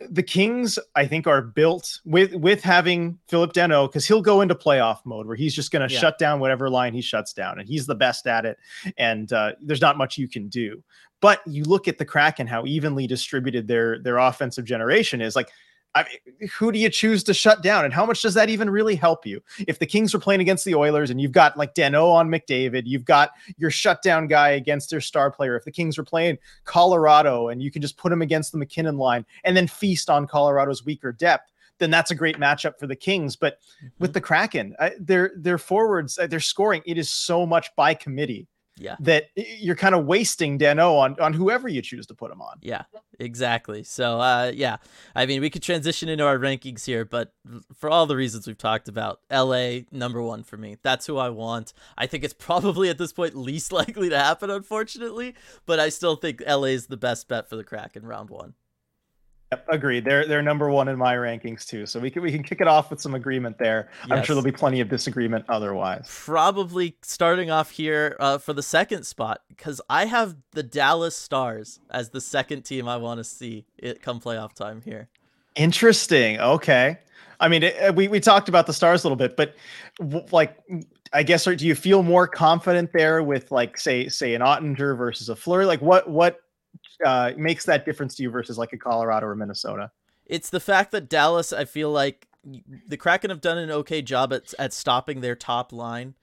the Kings, I think, are built with with having Phillip Danault because he'll go into playoff mode where he's just going to yeah. shut down whatever line he shuts down, and he's the best at it. And uh, there's not much you can do. But you look at the Kraken, how evenly distributed their their offensive generation is. Like I mean, who do you choose to shut down, and how much does that even really help you? If the Kings were playing against the Oilers, and you've got like Danault on McDavid, you've got your shutdown guy against their star player. If the Kings were playing Colorado, and you can just put him against the MacKinnon line, and then feast on Colorado's weaker depth, then that's a great matchup for the Kings. But mm-hmm. with the Kraken, uh, their their forwards, uh, their scoring, it is so much by committee yeah. That you're kind of wasting Danault on on whoever you choose to put him on. Yeah, exactly. So uh yeah. I mean we could transition into our rankings here, but for all the reasons we've talked about, LA number one for me. That's who I want. I think it's probably at this point least likely to happen, unfortunately, but I still think LA is the best bet for the Kraken round one. Yep, agreed. They're they're number one in my rankings too. So we can we can kick it off with some agreement there. Yes. I'm sure there'll be plenty of disagreement otherwise. Probably starting off here uh, for the second spot because I have the Dallas Stars as the second team I want to see it come playoff time here. Interesting. Okay. I mean, it, we we talked about the Stars a little bit, but w- like I guess do you feel more confident there with like say say an Oettinger versus a Fleury? Like what what uh, makes that difference to you versus like a Colorado or Minnesota? It's the fact that Dallas, I feel like the Kraken have done an okay job at at stopping their top line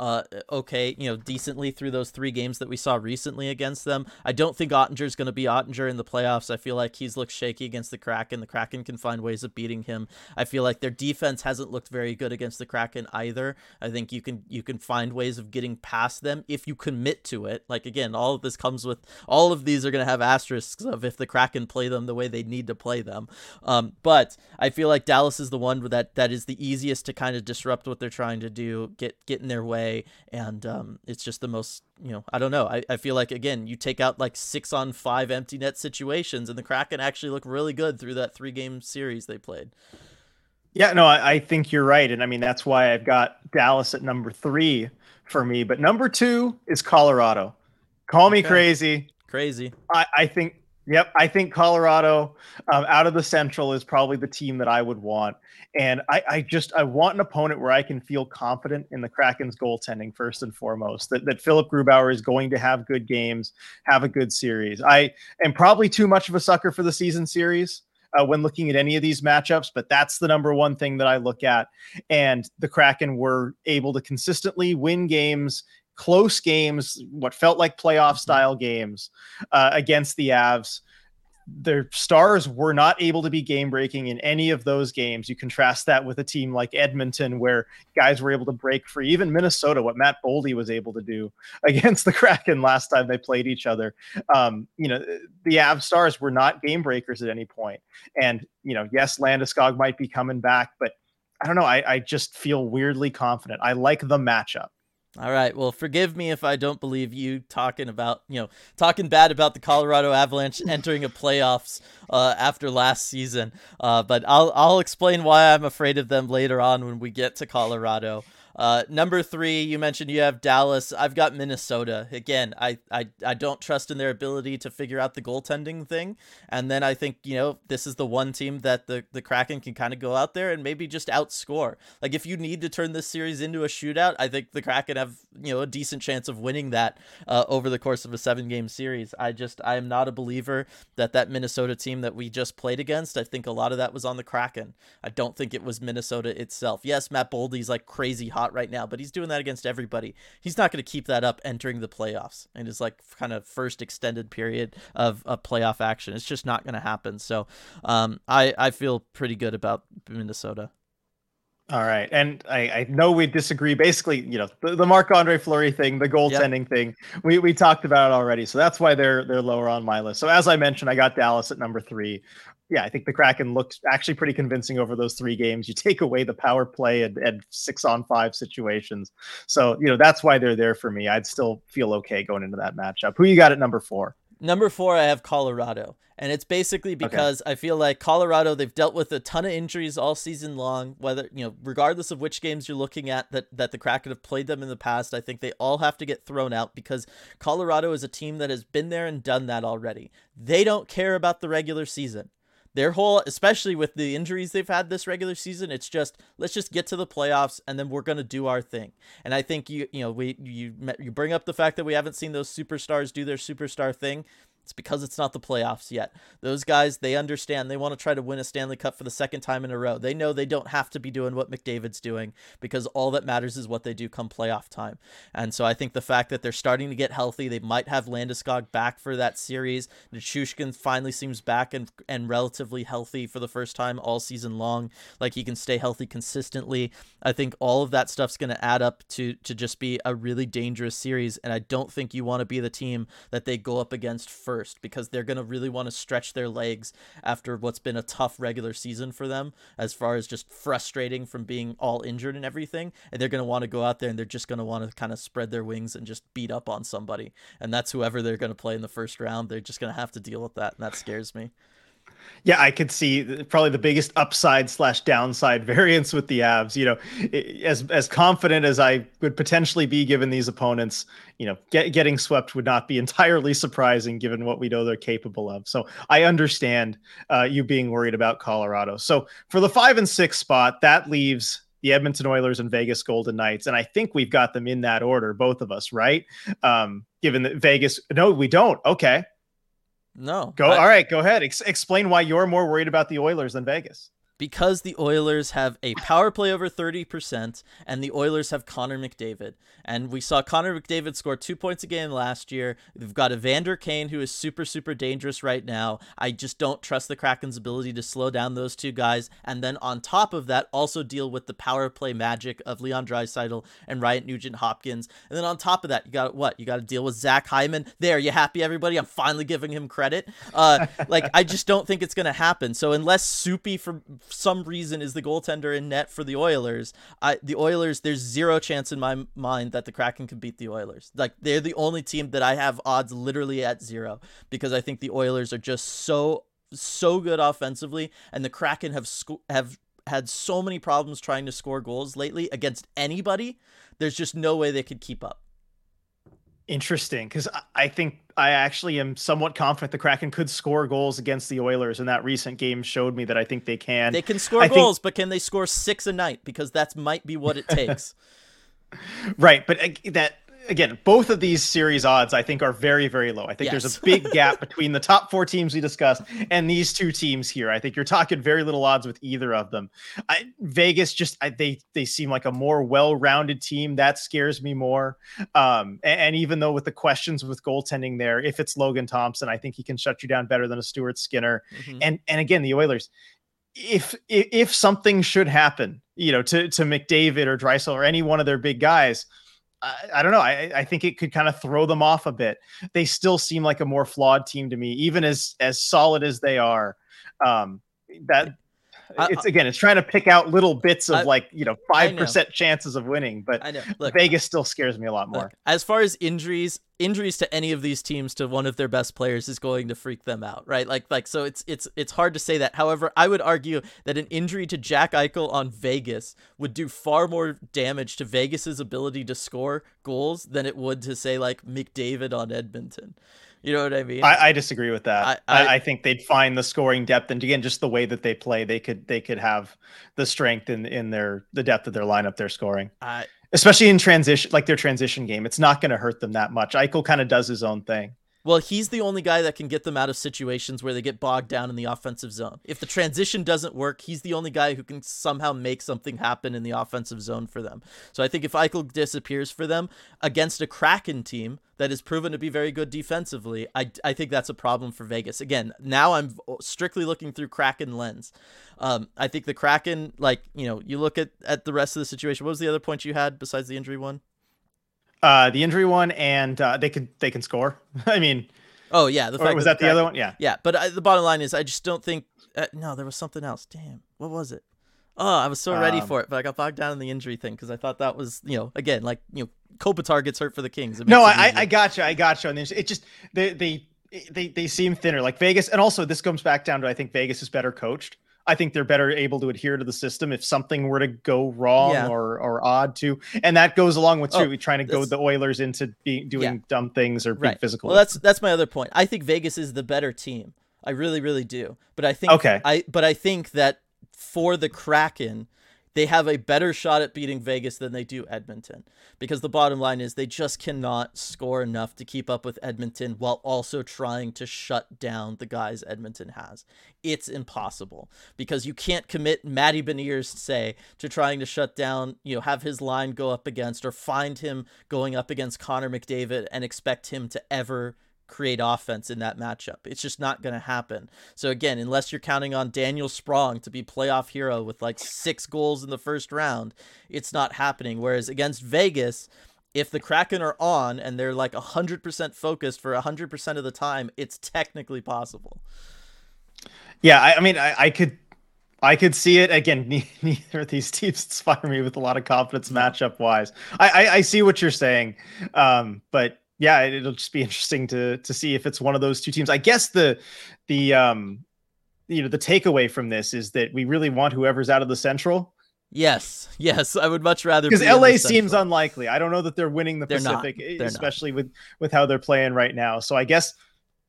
uh, okay, you know, decently through those three games that we saw recently against them. I don't think Oettinger is going to be Oettinger in the playoffs. I feel like he's looked shaky against the Kraken. The Kraken can find ways of beating him. I feel like their defense hasn't looked very good against the Kraken either. I think you can you can find ways of getting past them if you commit to it. Like again, all of this comes with all of these are going to have asterisks of if the Kraken play them the way they need to play them. Um, but I feel like Dallas is the one that that is the easiest to kind of disrupt what they're trying to do, get get in their way way, and um, it's just the most you know I don't know. I, I feel like again you take out like six on five empty net situations, and the Kraken actually look really good through that three game series they played. Yeah, no, I, I think you're right, and I mean that's why I've got Dallas at number three for me. But number two is Colorado. Call me okay. crazy. Crazy. I, I think Yep, I think Colorado um, out of the Central is probably the team that I would want, and I, I, just I want an opponent where I can feel confident in the Kraken's goaltending first and foremost. That that Philipp Grubauer is going to have good games, have a good series. I am probably too much of a sucker for the season series. Uh, when looking at any of these matchups, but that's the number one thing that I look at. And the Kraken were able to consistently win games close games, what felt like playoff mm-hmm. style games uh, against the Avs. Their stars were not able to be game breaking in any of those games. You contrast that with a team like Edmonton, where guys were able to break free. Even Minnesota, what Matt Boldy was able to do against the Kraken last time they played each other. Um, you know, the Av stars were not game breakers at any point. And, you know, yes, Landeskog might be coming back, but I don't know. I, I just feel weirdly confident. I like the matchup. All right. Well, forgive me if I don't believe you talking about, you know, talking bad about the Colorado Avalanche entering a playoffs uh, after last season. Uh, but I'll I'll explain why I'm afraid of them later on when we get to Colorado. Uh, number three, you mentioned you have Dallas. I've got Minnesota. Again, I, I, I don't trust in their ability to figure out the goaltending thing. And then I think, you know, this is the one team that the, the Kraken can kind of go out there and maybe just outscore. Like, if you need to turn this series into a shootout, I think the Kraken have, you know, a decent chance of winning that uh, over the course of a seven game series. I just, I am not a believer that that Minnesota team that we just played against, I think a lot of that was on the Kraken. I don't think it was Minnesota itself. Yes, Matt Boldy's like crazy hot hot right now, but he's doing that against everybody. He's not going to keep that up entering the playoffs and his like kind of first extended period of, of playoff action. It's just not going to happen. So um, I I feel pretty good about Minnesota. All right, and I, I know we disagree. Basically, you know, the, the Marc Andre Fleury thing, the goaltending yep. thing, we, we talked about it already. So that's why they're they're lower on my list. So as I mentioned, I got Dallas at number three yeah, I think the Kraken looks actually pretty convincing over those three games. You take away the power play and, and, six on five situations. So, you know, that's why they're there for me. I'd still feel okay going into that matchup. Who you got at number four? Number four, I have Colorado. And it's basically because okay. I feel like Colorado, they've dealt with a ton of injuries all season long, whether, you know, regardless of which games you're looking at that, that the Kraken have played them in the past, I think they all have to get thrown out because Colorado is a team that has been there and done that already. They don't care about the regular season their whole especially with the injuries they've had this regular season it's just let's just get to the playoffs and then we're going to do our thing. And i think you you know we you you bring up the fact that we haven't seen those superstars do their superstar thing it's because it's not the playoffs yet. Those guys, they understand. They want to try to win a Stanley Cup for the second time in a row. They know they don't have to be doing what McDavid's doing because all that matters is what they do come playoff time. And so I think the fact that they're starting to get healthy, they might have Landeskog back for that series. Nichushkin finally seems back and and relatively healthy for the first time all season long. Like he can stay healthy consistently. I think all of that stuff's going to add up to to just be a really dangerous series. And I don't think you want to be the team that they go up against first first because they're going to really want to stretch their legs after what's been a tough regular season for them as far as just frustrating from being all injured and everything. And they're going to want to go out there and they're just going to want to kind of spread their wings and just beat up on somebody. And that's whoever they're going to play in the first round. They're just going to have to deal with that. And that scares me. Yeah, I could see probably the biggest upside slash downside variance with the Avs. You know, as as confident as I would potentially be given these opponents, you know, get, getting swept would not be entirely surprising given what we know they're capable of. So I understand uh, you being worried about Colorado. So for the five and six spot, that leaves the Edmonton Oilers and Vegas Golden Knights, and I think we've got them in that order, both of us, right? Um, given that Vegas, no, we don't. Okay, no. Go. I, all right. Go ahead. Ex- explain why you're more worried about the Oilers than Vegas because the Oilers have a power play over 30% and the Oilers have Connor McDavid. And we saw Connor McDavid score two points a game last year. They've got Evander Kane, who is super, super dangerous right now. I just don't trust the Kraken's ability to slow down those two guys. And then on top of that, also deal with the power play magic of Leon Draisaitl and Ryan Nugent Hopkins. And then on top of that, you got what? You got to deal with Zach Hyman. There, you happy, everybody? I'm finally giving him credit. Uh, like, I just don't think it's going to happen. So unless Soupy from some reason is the goaltender in net for the Oilers, I the Oilers there's zero chance in my mind that the Kraken can beat the Oilers. Like they're the only team that I have odds literally at zero because I think the Oilers are just so so good offensively and the Kraken have sco- have had so many problems trying to score goals lately against anybody. There's just no way they could keep up. Interesting, because I think I actually am somewhat confident the Kraken could score goals against the Oilers, and that recent game showed me that I think they can. They can score I goals, think... but can they score six a night? Because that might be what it takes. right, but uh, that again, both of these series odds I think are very, very low. I think yes. there's a big gap between the top four teams we discussed and these two teams here. I think you're talking very little odds with either of them. I, Vegas just I, they they seem like a more well-rounded team. That scares me more. Um, and, and, even though with the questions with goaltending there, if it's Logan Thompson, I think he can shut you down better than a Stuart Skinner. Mm-hmm. And and again, the Oilers. If, if if something should happen, you know, to to McDavid or Draisaitl or any one of their big guys, I, I, don't know. I, I think it could kind of throw them off a bit. They still seem like a more flawed team to me, even as as solid as they are. Um, that Uh, it's uh, again, it's trying to pick out little bits of I, like you know five percent chances of winning, but I know. Look, Vegas still scares me a lot more. Look, as far as injuries, injuries to any of these teams to one of their best players is going to freak them out, right? Like like so it's it's it's hard to say that. However, I would argue that an injury to Jack Eichel on Vegas would do far more damage to Vegas's ability to score goals than it would to say like McDavid on Edmonton. You know what I mean? I, I disagree with that. I, I, I, think they'd find the scoring depth, and again, just the way that they play, they could they could have the strength in in their the depth of their lineup. They're scoring, I, especially in transition, like their transition game. It's not going to hurt them that much. Eichel kind of does his own thing. Well, he's the only guy that can get them out of situations where they get bogged down in the offensive zone. If the transition doesn't work, he's the only guy who can somehow make something happen in the offensive zone for them. So I think if Eichel disappears for them against a Kraken team that is proven to be very good defensively, I, I think that's a problem for Vegas. Again, now I'm strictly looking through Kraken lens. Um, I think the Kraken, like, you know, you look at, at the rest of the situation. What was the other point you had besides the injury one? Uh, the injury one, and uh, they could they can score. I mean, oh yeah, the fact was that, the, the other one? Yeah, yeah. But I, the bottom line is, I just don't think. Uh, no, there was something else. Damn, what was it? Oh, I was so ready um, for it, but I got bogged down in the injury thing because I thought that was, you know, again, like you know, Kopitar gets hurt for the Kings. No, I, I got you, I got you. And it just they they they they seem thinner, like Vegas, and also this comes back down to I think Vegas is better coached. I think they're better able to adhere to the system if something were to go wrong yeah. or or odd too, and that goes along with oh, trying to go the Oilers into being doing yeah. dumb things or being right. physical. Well, that's that's my other point. I think Vegas is the better team. I really, really do. But I think okay. I but I think that for the Kraken, they have a better shot at beating Vegas than they do Edmonton. Because the bottom line is they just cannot score enough to keep up with Edmonton while also trying to shut down the guys Edmonton has. It's impossible because you can't commit Matty Beniers, say, to trying to shut down, you know, have his line go up against or find him going up against Connor McDavid and expect him to ever create offense in that matchup. It's just not going to happen. So again, unless you're counting on Daniel Sprong to be playoff hero with like 6 goals in the first round, it's not happening. Whereas against Vegas, if the Kraken are on and they're like 100% focused for 100% of the time, it's technically possible. Yeah, I, I mean, I, I, could, I could see it again. Neither of these teams inspire me with a lot of confidence matchup wise. I, I, I see what you're saying, um, but yeah, it'll just be interesting to to see if it's one of those two teams. I guess the the um you know the takeaway from this is that we really want whoever's out of the Central. Yes, yes, I would much rather because be LA seems unlikely. I don't know that they're winning the they're Pacific, especially not. with with how they're playing right now. So I guess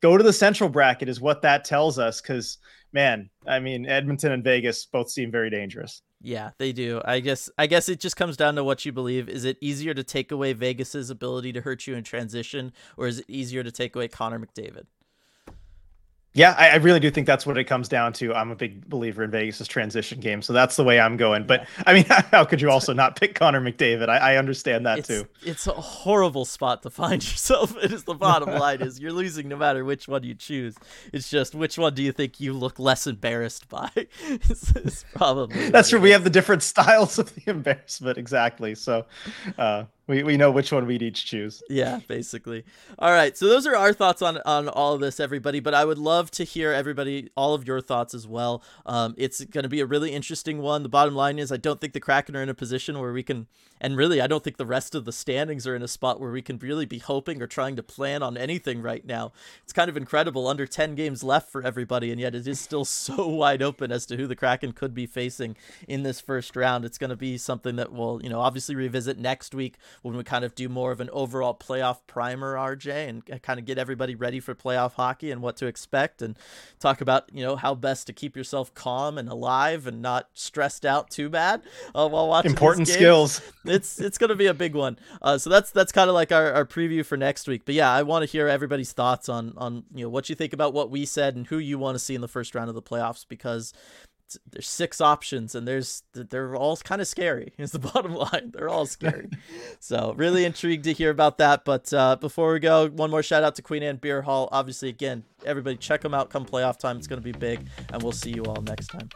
go to the Central bracket is what that tells us. Because man, I mean Edmonton and Vegas both seem very dangerous. Yeah, they do. I guess I guess it just comes down to what you believe. Is it easier to take away Vegas's ability to hurt you in transition or is it easier to take away Connor McDavid? Yeah, I, I, really do think that's what it comes down to. I'm a big believer in Vegas's transition game, so that's the way I'm going. But yeah. I mean, how could you also not pick Connor McDavid? I, I understand that it's, too. It's a horrible spot to find yourself. It is the bottom line is you're losing no matter which one you choose. It's just which one do you think you look less embarrassed by? it's, it's probably that's true. We have the different styles of the embarrassment exactly. So. uh we, we know which one we'd each choose. Yeah, basically. All right. So those are our thoughts on on all of this, everybody. But I would love to hear everybody, all of your thoughts as well. Um, it's going to be a really interesting one. The bottom line is, I don't think the Kraken are in a position where we can, and really, I don't think the rest of the standings are in a spot where we can really be hoping or trying to plan on anything right now. It's kind of incredible. Under ten games left for everybody, and yet it is still so wide open as to who the Kraken could be facing in this first round. It's going to be something that we'll, you know, obviously revisit next week when we kind of do more of an overall playoff primer, RJ, and kind of get everybody ready for playoff hockey and what to expect, and talk about you know how best to keep yourself calm and alive and not stressed out too bad uh, while watching. Important skills. It's it's gonna be a big one. Uh, so that's that's kind of like our, our preview for next week. But yeah, I want to hear everybody's thoughts on on you know what you think about what we said and who you want to see in the first round of the playoffs because there's six options and there's they're all kind of scary is the bottom line. They're all scary. So really intrigued to hear about that. But uh, before we go one more shout out to queen anne beer hall. Obviously again everybody check them out come playoff time. It's going to be big and we'll see you all next time